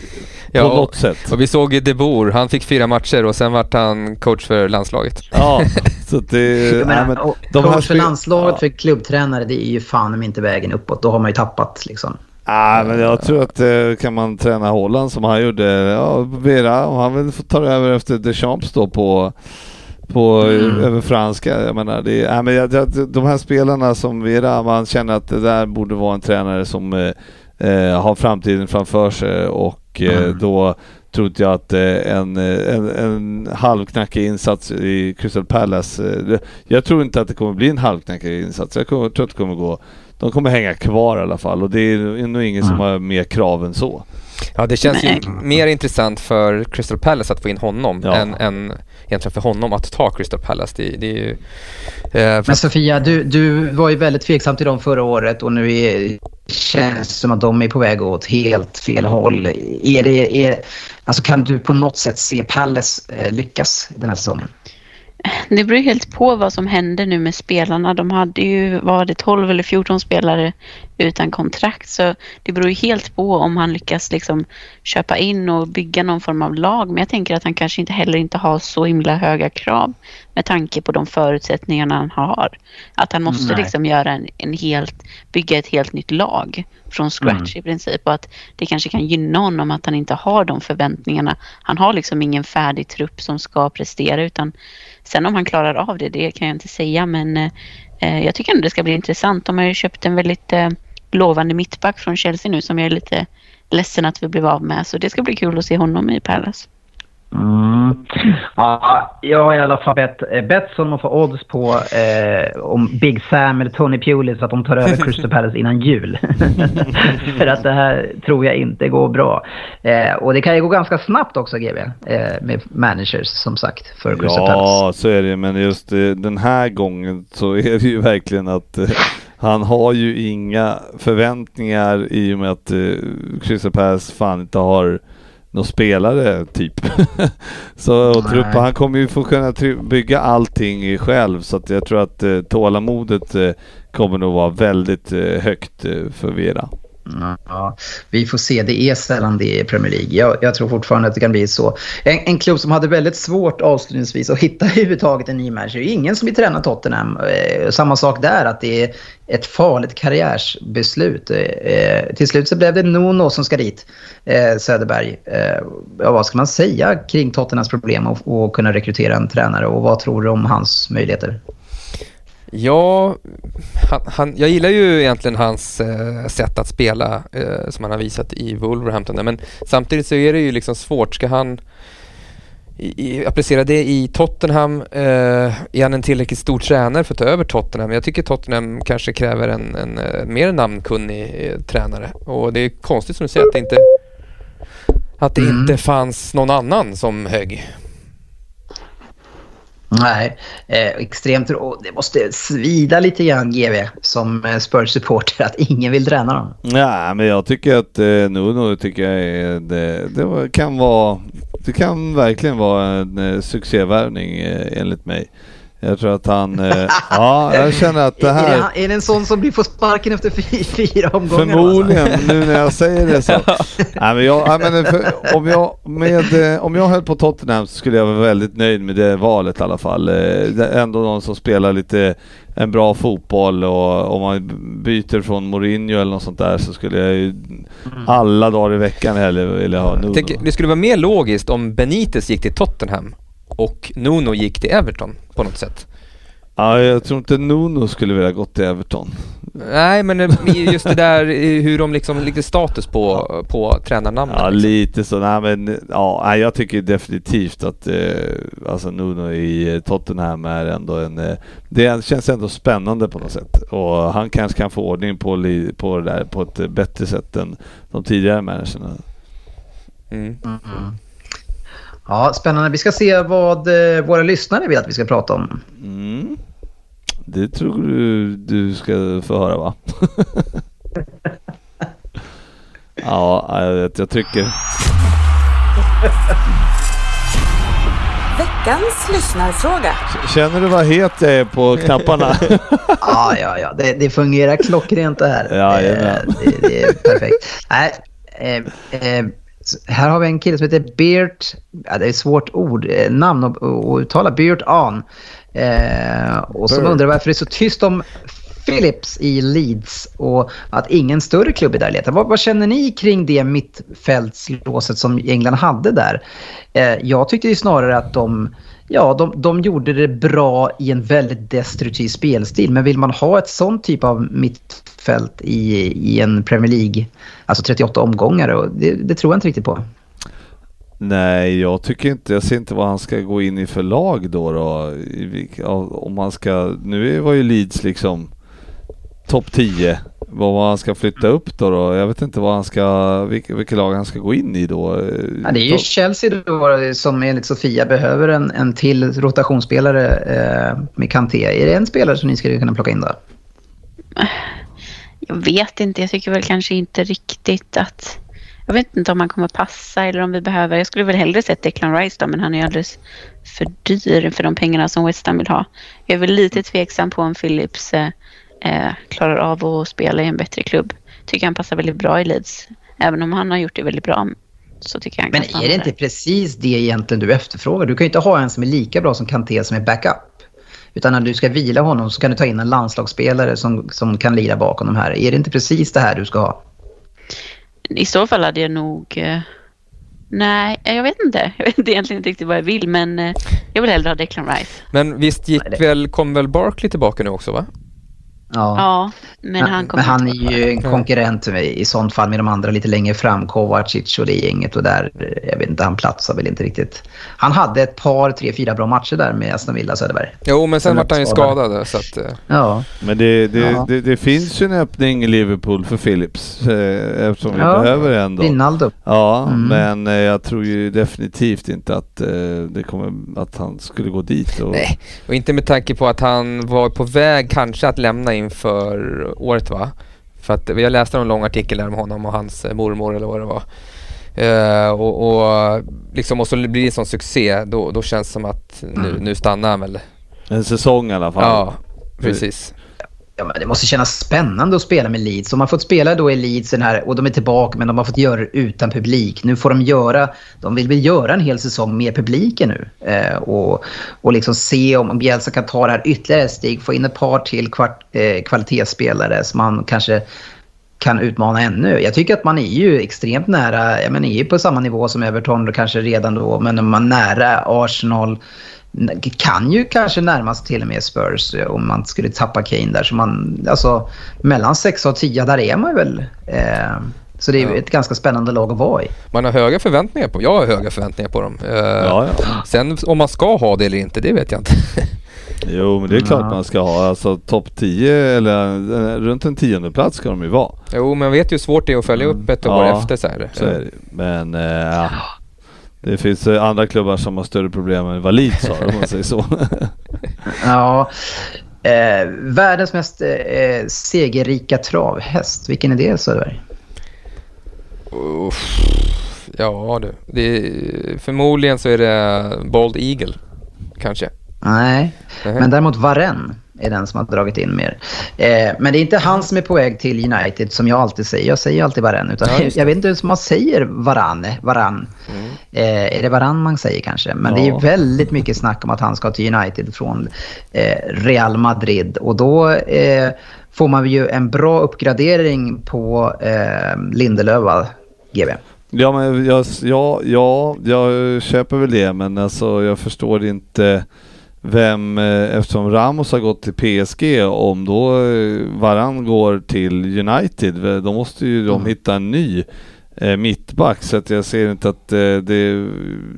Speaker 4: Ja,
Speaker 2: på
Speaker 4: och-
Speaker 2: något sätt.
Speaker 4: Och vi såg ju De Boer, han fick fyra matcher och sen vart han coach för landslaget.
Speaker 2: Ja, så det...
Speaker 1: Jag
Speaker 2: nej,
Speaker 1: menar,
Speaker 2: men de här
Speaker 1: coach för landslaget,
Speaker 2: Ja.
Speaker 1: för klubbtränare, det är ju fan inte vägen uppåt. Då har man ju tappat liksom.
Speaker 2: Ah, men jag tror att eh, kan man träna Holland som han gjorde, ja, Vera, och han vill få ta över efter Deschamps då på, på
Speaker 1: Mm.
Speaker 2: över franska. Jag menar, det, nej, men jag, jag, de här spelarna som Vera, man känner att det där borde vara en tränare som eh, eh, har framtiden framför sig och eh,
Speaker 1: Mm.
Speaker 2: då tror inte jag att eh, en, en, en halvknackig insats i Crystal Palace, jag tror inte att det kommer bli en halvknackig insats. Jag kommer, tror att det kommer gå de kommer hänga kvar i alla fall och det är nog ingen som
Speaker 1: Mm.
Speaker 2: har mer krav än så.
Speaker 4: Ja, det känns
Speaker 3: Nej.
Speaker 4: ju mer intressant för Crystal Palace att få in honom
Speaker 2: Ja.
Speaker 4: än, än egentligen för honom att ta Crystal Palace. Det, det är ju... Eh,
Speaker 1: Men Sofia, du, du var ju väldigt tveksam till dem förra året och nu är, känns det som att de är på väg åt helt fel håll. Är det, är, alltså kan du på något sätt se Palace eh, lyckas den här säsongen?
Speaker 3: Det beror helt på vad som händer nu med spelarna. De hade ju, var det 12 eller 14 spelare utan kontrakt. Så det beror helt på om han lyckas liksom köpa in och bygga någon form av lag. Men jag tänker att han kanske inte heller inte har så himla höga krav med tanke på de förutsättningarna han har. Att han måste
Speaker 1: Nej.
Speaker 3: liksom göra en, en helt, bygga ett helt nytt lag från scratch i princip. Och att det kanske kan gynna honom att han inte har de förväntningarna. Han har liksom ingen färdig trupp som ska prestera utan Sen om han klarar av det, det kan jag inte säga men eh, jag tycker ändå det ska bli intressant. De har ju köpt en väldigt eh, lovande mittback från Chelsea nu som jag är lite ledsen att vi blev av med. Så det ska bli kul att se honom i Palace.
Speaker 1: Mm. Ja, jag har i alla fall bett Betsson att få odds på eh, om Big Sam eller Tony Pulis att de tar över Crystal Palace innan jul. För att det här tror jag inte går bra. Eh, och det kan ju gå ganska snabbt också GB eh, med managers som sagt för Crystal
Speaker 2: ja,
Speaker 1: Palace.
Speaker 2: Ja, så är det men just eh, den här gången så är det ju verkligen att eh, han har ju inga förväntningar i och med att eh, Crystal Palace fan inte har någon spelare typ. så och truppen, han kommer ju få kunna bygga allting själv så att jag tror att eh, tålamodet eh, kommer nog vara väldigt eh, högt eh, för Vera.
Speaker 1: Ja, vi får se. Det är sällan det i Premier League. Jag, jag, tror fortfarande att det kan bli så. En, en klubb som hade väldigt svårt avslutningsvis att hitta överhuvudtaget en ny manager. Det är ingen som vill träna Tottenham. Eh, samma sak där, att det är ett farligt karriärsbeslut. Eh, till slut så blev det Nuno som ska dit, eh, Söderberg. Eh, ja, vad ska man säga kring Tottenhams problem att kunna rekrytera en tränare och vad tror du om hans möjligheter?
Speaker 4: Ja, han, han, jag gillar ju egentligen hans eh, sätt att spela eh, som han har visat i Wolverhampton. Men samtidigt så är det ju liksom svårt. Ska han i, i, applicera det i Tottenham? Eh, är han en tillräckligt stor tränare för att ta över Tottenham? Jag tycker Tottenham kanske kräver en, en, en eh, mer namnkunnig eh, tränare. Och det är konstigt som du säger att det inte, att det mm. inte fanns någon annan som högg.
Speaker 1: Nej, eh, extremt. Och det måste svida lite grann GV som eh, Spurs-supporter att ingen vill träna dem.
Speaker 2: Nej, men jag tycker att eh, Nuno tycker jag är, det, det kan vara det kan verkligen vara en eh, succévärvning eh, enligt mig. Jag tror att han... Eh, ja, jag känner att det här...
Speaker 1: Är det, är det en sån som blir får sparken efter fyra omgångar?
Speaker 2: Förmodligen, alltså? nu när jag säger det så. Nej, men jag, men för, om, jag, med, eh, om jag höll på Tottenham så skulle jag vara väldigt nöjd med det valet i alla fall. Eh, det är ändå någon som spelar lite en bra fotboll och om man byter från Mourinho eller något sånt där så skulle jag ju mm. alla dagar i veckan hellre vilja ha Nuno.
Speaker 4: Tänk, det skulle vara mer logiskt om Benitez gick till Tottenham och Nuno gick till Everton på något sätt.
Speaker 2: Ja, jag tror inte Nuno skulle vilja gått till Everton.
Speaker 4: Nej, men eh, just det där hur de liksom, lite status på, på tränarnamnet.
Speaker 2: Ja,
Speaker 4: liksom.
Speaker 2: lite så. Nej, men ja, jag tycker definitivt att eh, alltså Nuno i Tottenham är ändå en... Eh, det känns ändå spännande på något sätt. Och han kanske kan få ordning på, på det där på ett bättre sätt än de tidigare managerna.
Speaker 1: Mm. Mm -hmm. Ja, spännande. Vi ska se vad eh, våra lyssnare vill att vi ska prata om.
Speaker 2: Mm. Det tror du du ska få höra va? ja, jag vet. Jag trycker.
Speaker 5: Veckans lyssnarfråga.
Speaker 2: Känner du vad het jag är på knapparna?
Speaker 1: ja, ja, ja. Det, det fungerar klockrent det här.
Speaker 2: Ja,
Speaker 1: det, det, det är perfekt. Nej, eh, eh, här har vi en kille som heter Beert, ja, det är ett svårt ord, eh, namn att, att uttala, Beert An. Eh, och som Bert. undrar varför det är så tyst om Philips i Leeds och att ingen större klubb är där letar. Vad, vad känner ni kring det mittfältslåset som England hade där? Eh, jag tyckte ju snarare att de, ja, de, de gjorde det bra i en väldigt destruktiv spelstil. Men vill man ha ett sånt typ av mittfält i, i en Premier League, alltså 38 omgångar, det, det tror jag inte riktigt på.
Speaker 2: Nej, jag tycker inte, jag ser inte vad han ska gå in i för lag då. då. Om han ska, nu var ju Leeds liksom topp 10. Vad han ska flytta upp då, då? Jag vet inte vad han ska, vilka, vilka lag han ska gå in i då.
Speaker 1: Ja, det är ju Chelsea då som enligt Sofia behöver en, en till rotationsspelare eh, med Kanté. Är det en spelare som ni skulle kunna plocka in då?
Speaker 3: Jag vet inte. Jag tycker väl kanske inte riktigt att... Jag vet inte om han kommer passa eller om vi behöver... Jag skulle väl hellre sett Declan Rice då, men han är alldeles för dyr för de pengarna som West Ham vill ha. Jag är väl lite tveksam på om Philips eh, eh, klarar av att spela i en bättre klubb. Tycker han passar väldigt bra i Leeds. Även om han har gjort det väldigt bra så tycker jag
Speaker 1: Men är det inte precis det egentligen du efterfrågar? Du kan ju inte ha en som är lika bra som Kanté som är backup. Utan när du ska vila honom så kan du ta in en landslagsspelare som, som kan lira bakom de här. Är det inte precis det här du ska ha?
Speaker 3: I så fall hade jag nog... Eh, nej, jag vet inte. Jag vet inte egentligen inte riktigt vad jag vill, men eh, jag vill hellre ha Declan Rice.
Speaker 4: Men visst gick väl, kom väl Barkley tillbaka nu också, va?
Speaker 3: Ja, ja men han
Speaker 1: Men han är ju en konkurrent i sånt fall med de andra lite längre fram, Kovacic och det gänget och där, jag vet inte, han platsar väl inte riktigt. Han hade ett par, tre, fyra bra matcher där med Aston Villa Söderberg.
Speaker 4: Jo, men sen vart han ju skadad så att... Eh.
Speaker 2: Ja. Men det, det, ja. det, det, finns ju en öppning i Liverpool för Philips eh, eftersom vi ja. behöver en då.
Speaker 1: Rinaldo.
Speaker 2: Ja, mm. men eh, jag tror ju definitivt inte att, det kommer, att han skulle gå dit. Och...
Speaker 4: Nej, och inte med tanke på att han var på väg kanske att lämna inför året va? För att jag läste en lång artikel där om honom och hans mormor eller vad det var. Uh, och, och, liksom, och så blir det en sån succé, då, då känns det som att nu, mm. nu stannar han väl.
Speaker 2: En säsong i alla fall.
Speaker 4: Ja, precis.
Speaker 1: Ja, men det måste kännas spännande att spela med Leeds. De har fått spela då i Leeds den här, och de är tillbaka men de har fått göra det utan publik. Nu får de göra, de vill väl göra en hel säsong med publiken nu. Eh, och, och liksom se om Bielsa kan ta det här ytterligare ett steg. Få in ett par till kvart, eh, kvalitetsspelare som man kanske kan utmana ännu. Jag tycker att man är ju extremt nära, ja, man är ju på samma nivå som Everton och kanske redan då, men man är nära Arsenal kan ju kanske närmast till och med Spurs eh, om man skulle tappa Kane där. Så man, alltså, mellan 6 och 10, där är man väl. Eh, så det är ja. ett ganska spännande lag att vara i.
Speaker 4: Man har höga förväntningar på Jag har höga förväntningar på dem. Eh, ja, ja. Sen om man ska ha det eller inte, det vet jag inte.
Speaker 2: Jo, men det är klart man ska ha. Alltså topp 10 eller eh, runt en tionde plats ska de ju vara.
Speaker 4: Jo, men vet ju hur svårt det är att följa upp ett år efter så här.
Speaker 2: Så är det. Men äh, det finns eh, andra klubbar som har större problem än vad Leeds har om man säger så.
Speaker 1: ja. Eh, världens mest eh, segerrika travhäst, vilken är det Söderberg?
Speaker 4: Ja du, det förmodligen så är det Bold Eagle kanske.
Speaker 1: Nej, men däremot Varen är den som har dragit in mer. Eh, men det är inte han som är på väg till United som jag alltid säger. Jag säger alltid Varan. Utan ja, jag vet inte hur man säger Varan. Varan. Mm. Eh, är det Varan man säger kanske? Men ja. det är väldigt mycket snack om att han ska till United från eh, Real Madrid. Och då eh, får man ju en bra uppgradering på eh, Lindelöf, GB.
Speaker 2: Ja, men jag, ja, ja, jag köper väl det, men alltså jag förstår inte vem, eh, eftersom Ramos har gått till PSG, om då eh, Varann går till United, eh, då måste ju de mm. hitta en ny eh, mittback. Så att jag ser inte att eh, det,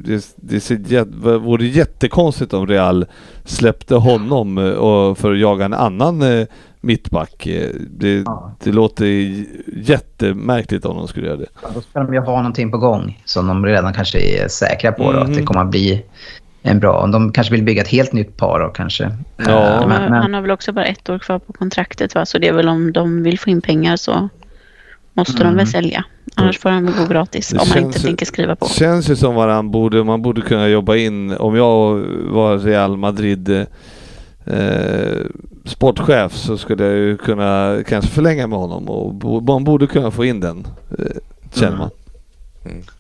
Speaker 2: det, det ser, vore jättekonstigt om Real släppte honom och för att jaga en annan eh, mittback. Det, det låter jättemärkligt om de skulle göra det.
Speaker 1: Ja, då ska de ju ha någonting på gång som de redan kanske är säkra på. Då, mm. Att det mhm. kommer att bli en bra. De kanske vill bygga ett helt nytt par då kanske.
Speaker 3: Ja. Uh, men, men... Han har väl också bara ett år kvar på kontraktet va? Så det är väl om de vill få in pengar så måste mm. de väl mm. sälja. Annars får han väl gå gratis det om man inte ju, tänker skriva på.
Speaker 2: Det känns ju som att borde, man borde kunna jobba in, om jag var Real Madrid eh, sportchef så skulle jag ju kunna kanske förlänga med honom och man borde kunna få in den, eh, känner mm. man.
Speaker 1: Mm.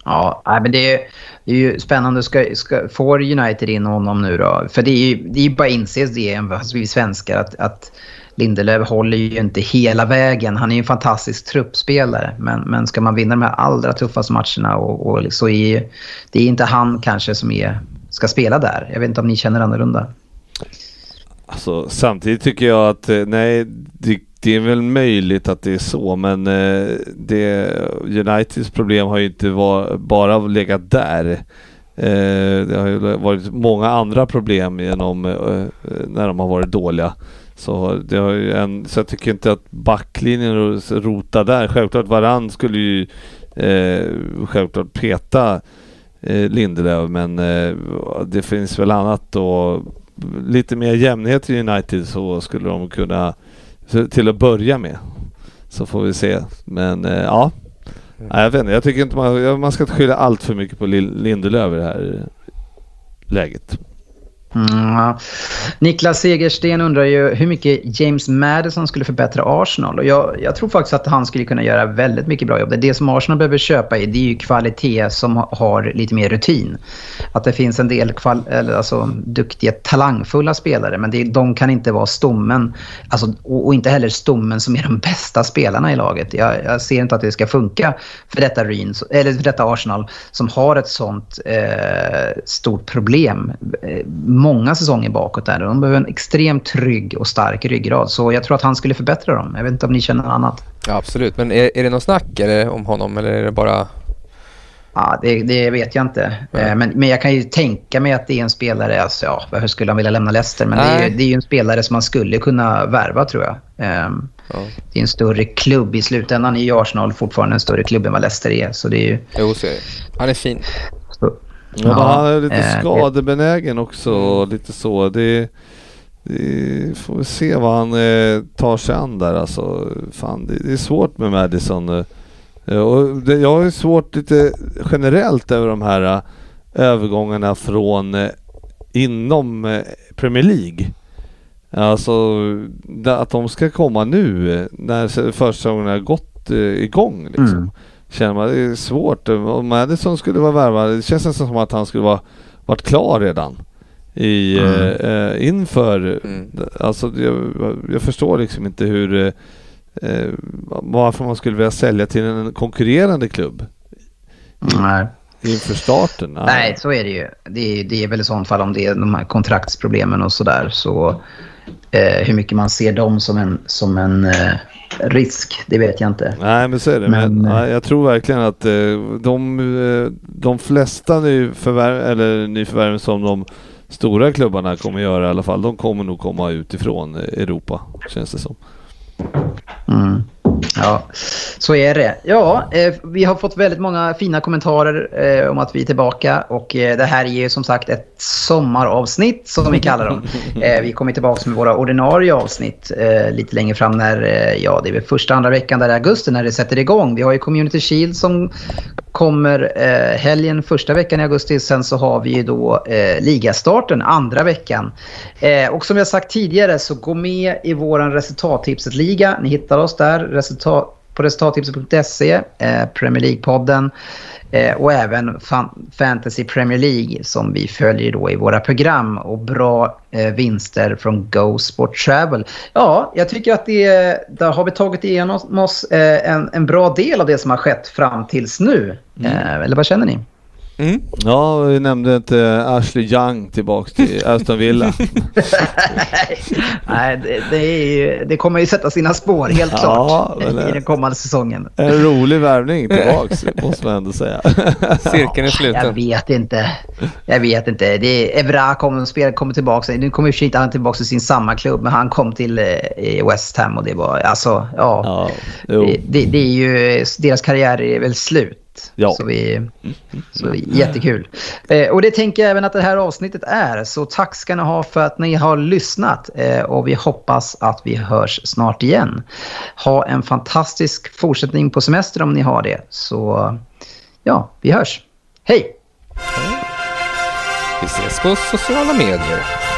Speaker 1: Ja, men det är, det är ju spännande. Ska, ska, får United in honom nu då? För det är ju, det är bara inses det, alltså vi svenskar, att, att Lindelöf håller ju inte hela vägen. Han är ju en fantastisk truppspelare. Men, men ska man vinna de här allra tuffaste matcherna och, och så är det är inte han kanske som är, ska spela där. Jag vet inte om ni känner annorlunda.
Speaker 2: Alltså, samtidigt tycker jag att eh, nej, det det är väl möjligt att det är så, men eh, det, Uniteds problem har ju inte var, bara legat där. Eh, det har ju varit många andra problem genom eh, eh när de har varit dåliga. Så, det har en, så jag tycker inte att backlinjen rotar där. Självklart Varann skulle ju eh, självklart peta eh, Lindelöf men eh, det finns väl annat då. Lite mer jämnhet i United så skulle de kunna till att börja med. Så får vi se. Men eh, ja, Nej, jag vet inte. Jag tycker inte man, man ska inte skylla allt för mycket på Lindelöf i det här läget.
Speaker 1: Mm, Niklas Segersten undrar ju hur mycket James Madison skulle förbättra Arsenal. Och jag, jag, tror faktiskt att han skulle kunna göra väldigt mycket bra jobb. Det som Arsenal behöver köpa i det är ju kvalitet som har lite mer rutin. Att det finns en del kval, eller alltså, duktiga, talangfulla spelare, men det, de kan inte vara stommen. Alltså, och, och, inte heller stommen som är de bästa spelarna i laget. Jag, jag ser inte att det ska funka för detta, Ryn, eller för detta Arsenal som har ett sånt eh, stort problem. Eh, många säsonger bakåt där. De behöver en extremt trygg och stark ryggrad. Så jag tror att han skulle förbättra dem. Jag vet inte om ni känner något annat.
Speaker 4: Ja, absolut, men är, är det någon snack eller, om honom eller är det bara...
Speaker 1: Ja, det, det vet jag inte. Mm. Men, men jag kan ju tänka mig att det är en spelare, alltså, ja, varför skulle han vilja lämna Leicester? Men det är, det är ju en spelare som man skulle kunna värva tror jag. Um, ja. Det är en större klubb i slutändan. är ju Arsenal fortfarande en större klubb än vad Leicester är. Så det är ju...
Speaker 4: Jo, så är det. Han är fin.
Speaker 2: Så, ja, ja, han är lite eh, skadebenägen också. Lite så. Det, det får vi se vad han eh, tar sig an där. Alltså, fan, det, det är svårt med Madison. Eh. Och det, jag har ju svårt lite generellt över de här uh, övergångarna från uh, inom Premier League. Alltså att de ska komma nu när försäsongen har gått igång. Liksom. Mm. Känner man det är svårt. Om Madison skulle vara värvad, det känns nästan som att han skulle vara varit klar redan. I, mm. inför, mm. alltså jag, jag, förstår liksom inte hur eh, varför man skulle vilja sälja till en konkurrerande klubb.
Speaker 1: Nej.
Speaker 2: Inför starten?
Speaker 1: Nej. Nej, så är det ju. Det är, det är väl i sånt fall om det är de här kontraktsproblemen och sådär. Så, eh, hur mycket man ser dem som en, som en eh, risk, det vet jag inte.
Speaker 2: Nej, men så är det. Men, men ja, jag tror verkligen att eh, de, eh, de flesta nyförvärv, eller nyförvärven som de stora klubbarna kommer göra i alla fall, de kommer nog komma utifrån Europa, känns det som.
Speaker 1: Mm. Ja, så är det. Ja, eh, vi har fått väldigt många fina kommentarer eh, om att vi är tillbaka. Och eh, det här är ju som sagt ett sommaravsnitt som vi kallar dem. Eh, vi kommer tillbaka med våra ordinarie avsnitt eh, lite längre fram när, eh, ja det är väl första, andra veckan där i augusti när det sätter igång. Vi har ju Community Shield som kommer eh, helgen första veckan i augusti. Sen så har vi ju då eh, ligastarten andra veckan. Eh, och som jag sagt tidigare så gå med i våran resultattipset-liga. Ni hittar oss där resultat, på resultattipset.se, eh, Premier League-podden. Eh, och även Fantasy Premier League som vi följer då i våra program och bra eh, vinster från Go Sport Travel. Ja, jag tycker att det, där har vi tagit igenom oss eh, en, en bra del av det som har skett fram tills nu. Mm. Eh, eller vad känner ni?
Speaker 2: Mm. Ja, vi nämnde inte Ashley Young tillbaks till Aston Villa.
Speaker 1: Nej, det, det, ju, det, kommer ju sätta sina spår helt klart i den kommande säsongen.
Speaker 2: En rolig värvning tillbaks måste man ändå säga.
Speaker 4: Cirkeln är sluten.
Speaker 1: Jag vet inte. Jag vet inte. Det är, Evra kommer, kommer tillbaka. Nu kommer ju inte han tillbaka till sin samma klubb, men han kom till eh, West Ham och det var alltså, ja. ja det, det, är ju, deras karriär är väl slut. Ja. Så, vi, så jättekul. Eh, och det tänker jag även att det här avsnittet är. Så tack ska ni ha för att ni har lyssnat. Eh, och vi hoppas att vi hörs snart igen. Ha en fantastisk fortsättning på semester om ni har det. Så ja, vi hörs. Hej!
Speaker 4: Vi ses på sociala medier.